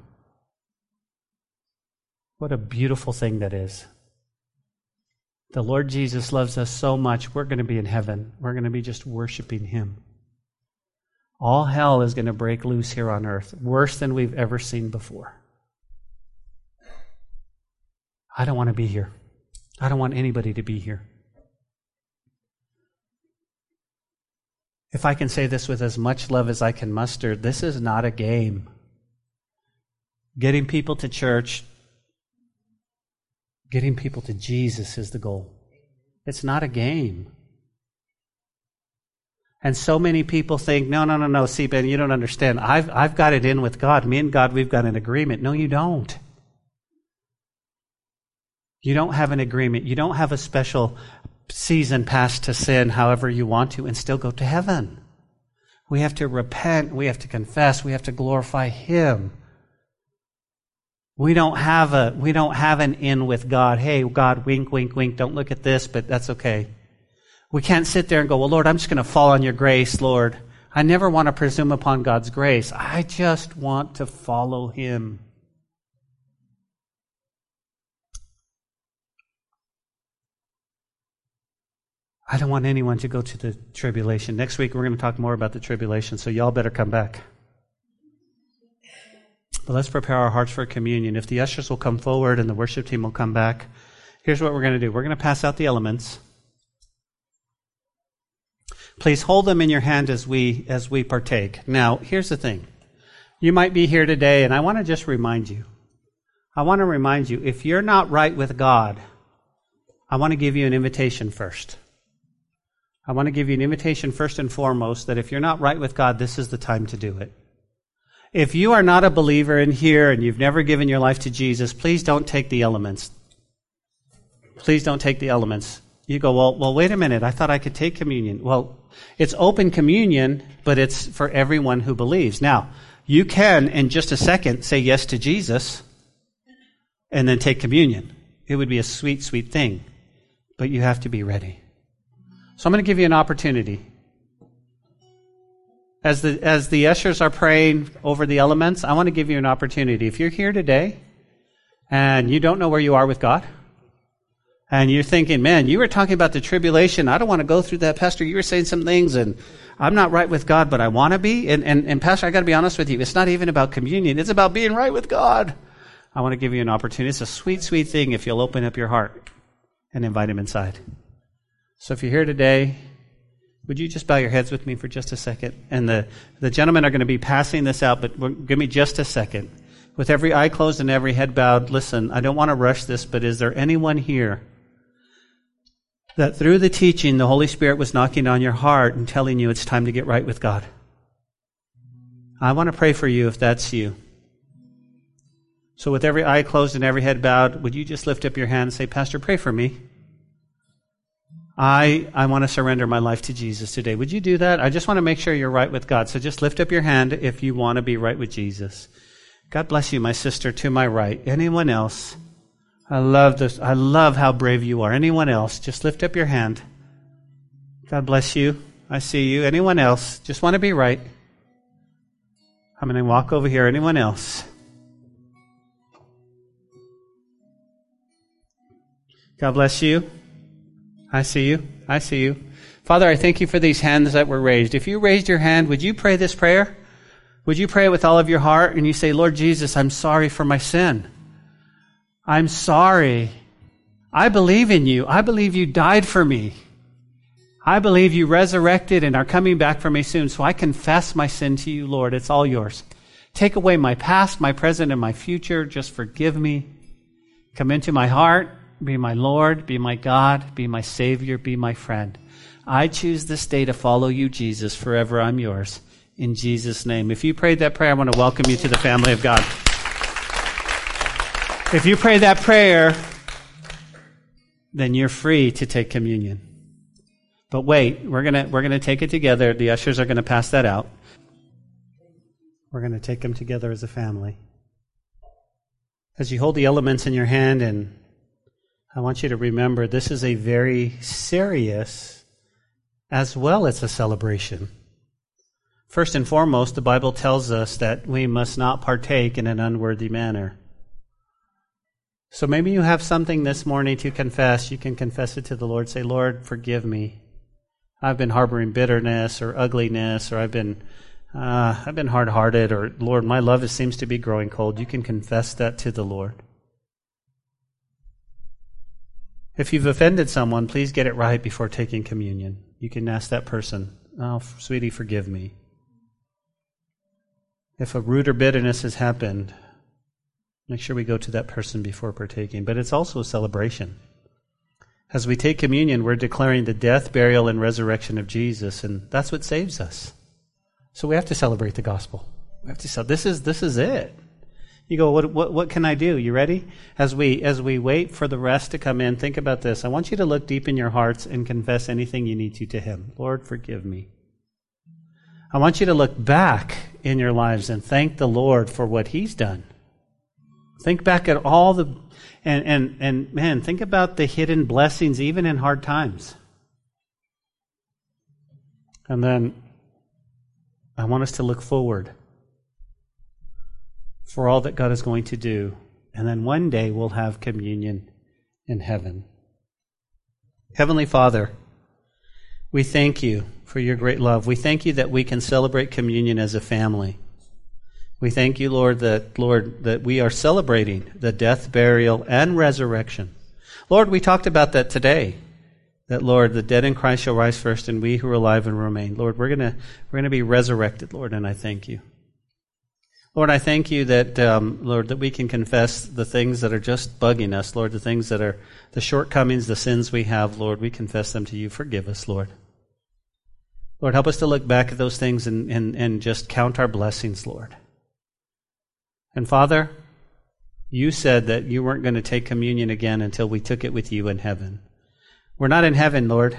B: What a beautiful thing that is. The Lord Jesus loves us so much, we're going to be in heaven. We're going to be just worshiping Him. All hell is going to break loose here on earth, worse than we've ever seen before. I don't want to be here. I don't want anybody to be here. If I can say this with as much love as I can muster, this is not a game. Getting people to church, getting people to Jesus is the goal. It's not a game. And so many people think, no, no, no, no, see, Ben, you don't understand. I've, I've got it in with God. Me and God, we've got an agreement. No, you don't. You don't have an agreement. You don't have a special season pass to sin however you want to and still go to heaven. We have to repent. We have to confess. We have to glorify Him. We don't have a, we don't have an in with God. Hey, God, wink, wink, wink. Don't look at this, but that's okay. We can't sit there and go, well, Lord, I'm just going to fall on your grace, Lord. I never want to presume upon God's grace. I just want to follow Him. I don't want anyone to go to the tribulation. Next week, we're going to talk more about the tribulation, so y'all better come back. But let's prepare our hearts for communion. If the ushers will come forward and the worship team will come back, here's what we're going to do we're going to pass out the elements. Please hold them in your hand as we as we partake. Now, here's the thing. You might be here today and I want to just remind you. I want to remind you if you're not right with God, I want to give you an invitation first. I want to give you an invitation first and foremost that if you're not right with God, this is the time to do it. If you are not a believer in here and you've never given your life to Jesus, please don't take the elements. Please don't take the elements. You go, well, well, wait a minute. I thought I could take communion. Well, it's open communion, but it's for everyone who believes. Now, you can, in just a second, say yes to Jesus and then take communion. It would be a sweet, sweet thing. But you have to be ready. So I'm going to give you an opportunity. As the, as the ushers are praying over the elements, I want to give you an opportunity. If you're here today and you don't know where you are with God, and you're thinking, man, you were talking about the tribulation. I don't want to go through that. Pastor, you were saying some things and I'm not right with God, but I want to be. And, and, and Pastor, I got to be honest with you. It's not even about communion. It's about being right with God. I want to give you an opportunity. It's a sweet, sweet thing if you'll open up your heart and invite Him inside. So if you're here today, would you just bow your heads with me for just a second? And the, the gentlemen are going to be passing this out, but give me just a second. With every eye closed and every head bowed, listen, I don't want to rush this, but is there anyone here that through the teaching, the Holy Spirit was knocking on your heart and telling you it's time to get right with God? I want to pray for you if that's you. So, with every eye closed and every head bowed, would you just lift up your hand and say, Pastor, pray for me? I, I want to surrender my life to Jesus today. Would you do that? I just want to make sure you're right with God. So just lift up your hand if you want to be right with Jesus. God bless you, my sister to my right. Anyone else? I love this. I love how brave you are. Anyone else? Just lift up your hand. God bless you. I see you. Anyone else? Just want to be right. I'm going to walk over here. Anyone else? God bless you. I see you. I see you. Father, I thank you for these hands that were raised. If you raised your hand, would you pray this prayer? Would you pray it with all of your heart and you say, Lord Jesus, I'm sorry for my sin. I'm sorry. I believe in you. I believe you died for me. I believe you resurrected and are coming back for me soon. So I confess my sin to you, Lord. It's all yours. Take away my past, my present, and my future. Just forgive me. Come into my heart. Be my Lord, be my God, be my Savior, be my friend. I choose this day to follow you, Jesus. Forever I'm yours. In Jesus' name. If you prayed that prayer, I want to welcome you to the family of God. If you pray that prayer, then you're free to take communion. But wait, we're gonna we're gonna take it together. The ushers are gonna pass that out. We're gonna take them together as a family. As you hold the elements in your hand, and I want you to remember this is a very serious as well as a celebration. First and foremost, the Bible tells us that we must not partake in an unworthy manner. So maybe you have something this morning to confess. You can confess it to the Lord. Say, Lord, forgive me. I've been harboring bitterness or ugliness, or I've been uh, I've been hard-hearted, or Lord, my love seems to be growing cold. You can confess that to the Lord. If you've offended someone, please get it right before taking communion. You can ask that person, "Oh, sweetie, forgive me." If a root or bitterness has happened, make sure we go to that person before partaking. But it's also a celebration. As we take communion, we're declaring the death, burial, and resurrection of Jesus, and that's what saves us. So we have to celebrate the gospel. We have to say, this is this is it. You go, what, what, what can I do? You ready? As we as we wait for the rest to come in, think about this. I want you to look deep in your hearts and confess anything you need to to Him. Lord, forgive me. I want you to look back in your lives and thank the Lord for what He's done. Think back at all the and and and man, think about the hidden blessings even in hard times. And then I want us to look forward for all that God is going to do. And then one day we'll have communion in heaven. Heavenly Father, we thank you for your great love. We thank you that we can celebrate communion as a family. We thank you, Lord, that Lord that we are celebrating the death, burial, and resurrection. Lord, we talked about that today. That Lord, the dead in Christ shall rise first, and we who are alive and remain. Lord, we're gonna we're gonna be resurrected, Lord, and I thank you. Lord, I thank you that, um, Lord, that we can confess the things that are just bugging us, Lord, the things that are the shortcomings, the sins we have, Lord, we confess them to you. Forgive us, Lord. Lord, help us to look back at those things and, and, and just count our blessings, Lord. And Father, you said that you weren't going to take communion again until we took it with you in heaven. We're not in heaven, Lord.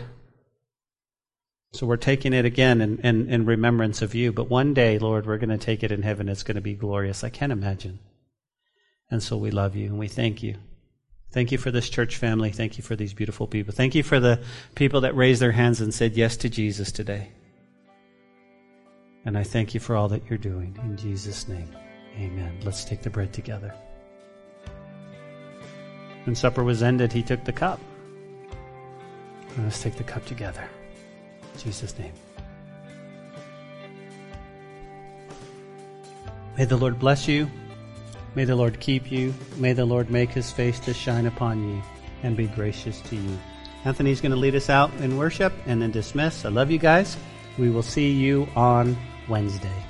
B: So we're taking it again in, in, in remembrance of you. But one day, Lord, we're going to take it in heaven. It's going to be glorious. I can't imagine. And so we love you and we thank you. Thank you for this church family. Thank you for these beautiful people. Thank you for the people that raised their hands and said yes to Jesus today. And I thank you for all that you're doing. In Jesus' name, amen. Let's take the bread together. When supper was ended, he took the cup. Let's take the cup together. Jesus' name. May the Lord bless you. May the Lord keep you. May the Lord make his face to shine upon you and be gracious to you. Anthony's going to lead us out in worship and then dismiss. I love you guys. We will see you on Wednesday.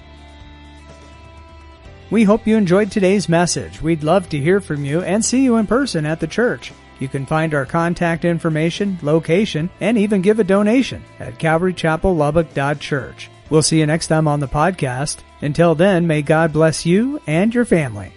A: We hope you enjoyed today's message. We'd love to hear from you and see you in person at the church. You can find our contact information, location, and even give a donation at calvarychapellubbock.church. We'll see you next time on the podcast. Until then, may God bless you and your family.